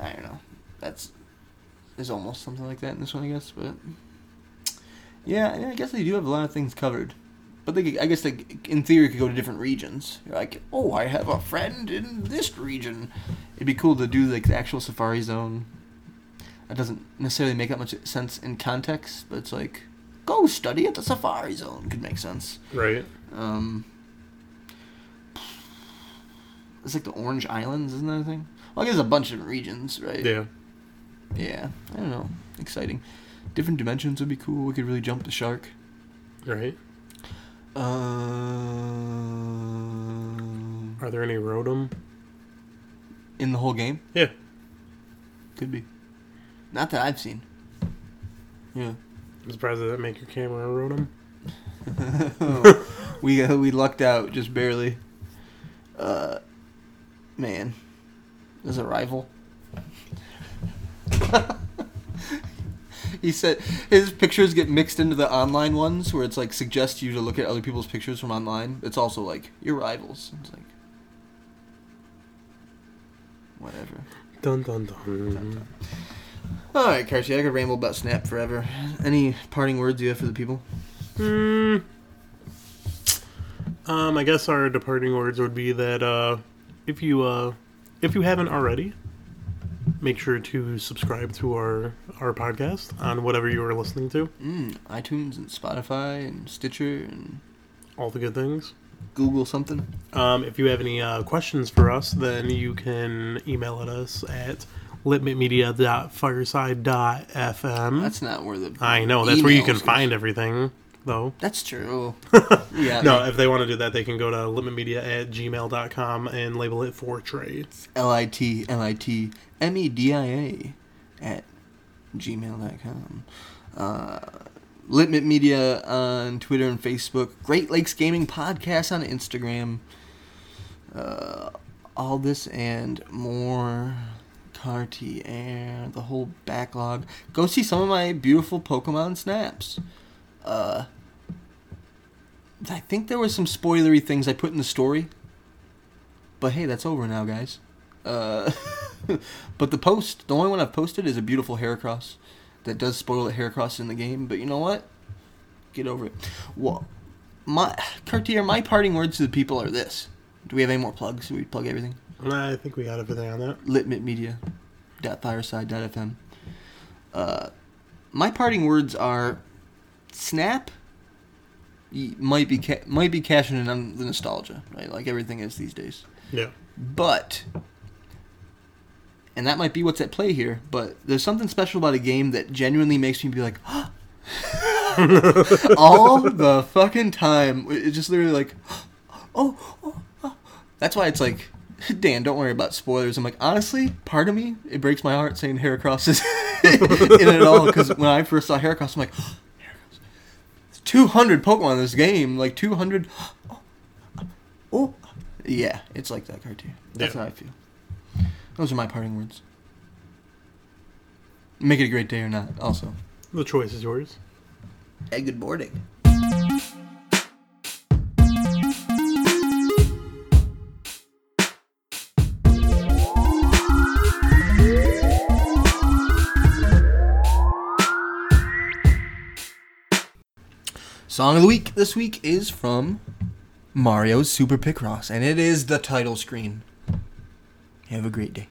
I don't know. That's there's almost something like that in this one, I guess. But yeah, yeah, I guess they do have a lot of things covered. But they, I guess they, in theory, could go to different regions. You're like, oh, I have a friend in this region. It'd be cool to do like the actual Safari Zone. That doesn't necessarily make that much sense in context, but it's like, go study at the Safari Zone could make sense. Right. Um, it's like the Orange Islands, isn't that a thing? Well, I guess there's a bunch of regions, right? Yeah. Yeah. I don't know. Exciting. Different dimensions would be cool. We could really jump the shark. Right. Um, Are there any Rotom? in the whole game, Yeah. could be. Not that I've seen. Yeah. I'm surprised that make your camera a Rotom. we uh, we lucked out just barely. Uh, man, there's a rival. he said his pictures get mixed into the online ones where it's like suggests you to look at other people's pictures from online. It's also like your rivals. It's like whatever. Dun dun dun. All right, Karchi, I could ramble about Snap forever. Any parting words you have for the people? Hmm. Um, I guess our departing words would be that uh, if you uh, if you haven't already, make sure to subscribe to our our podcast on whatever you are listening to. Mm, iTunes and Spotify and Stitcher and All the good things. Google something. Um, if you have any uh, questions for us, then you can email at us at litmitmedia.fireside.fm. That's not where the. I know that's where you can find everything, though. That's true. yeah. No, if they want to do that, they can go to limitmedia at gmail.com and label it for trades. L I T L I T M E D I A at gmail.com. Uh, Litmit Media on Twitter and Facebook. Great Lakes Gaming Podcast on Instagram. Uh, all this and more. Cartier, the whole backlog. Go see some of my beautiful Pokemon snaps. Uh, I think there was some spoilery things I put in the story. But hey, that's over now, guys. Uh, but the post, the only one I've posted is a beautiful Heracross that does spoil the Heracross in the game. But you know what? Get over it. Well, my Cartier, my parting words to the people are this. Do we have any more plugs? Do we plug everything? I think we got everything on that. litmitmedia.fireside.fm. Uh, my parting words are Snap might be ca- might be cashing in on the nostalgia, right? Like everything is these days. Yeah. But and that might be what's at play here. But there's something special about a game that genuinely makes me be like, all the fucking time. It's just literally like, oh, oh, oh. That's why it's like, Dan, don't worry about spoilers. I'm like, honestly, part of me, it breaks my heart saying Heracross is in it all. Because when I first saw Heracross, I'm like. 200 Pokemon in this game. Like, 200. Oh, oh. Yeah, it's like that cartoon. That's Yeah. how I feel. Those are my parting words. Make it a great day or not, also. The choice is yours. Hey, good morning. Song of the week this week is from Mario's Super Picross, and it is the title screen. Have a great day.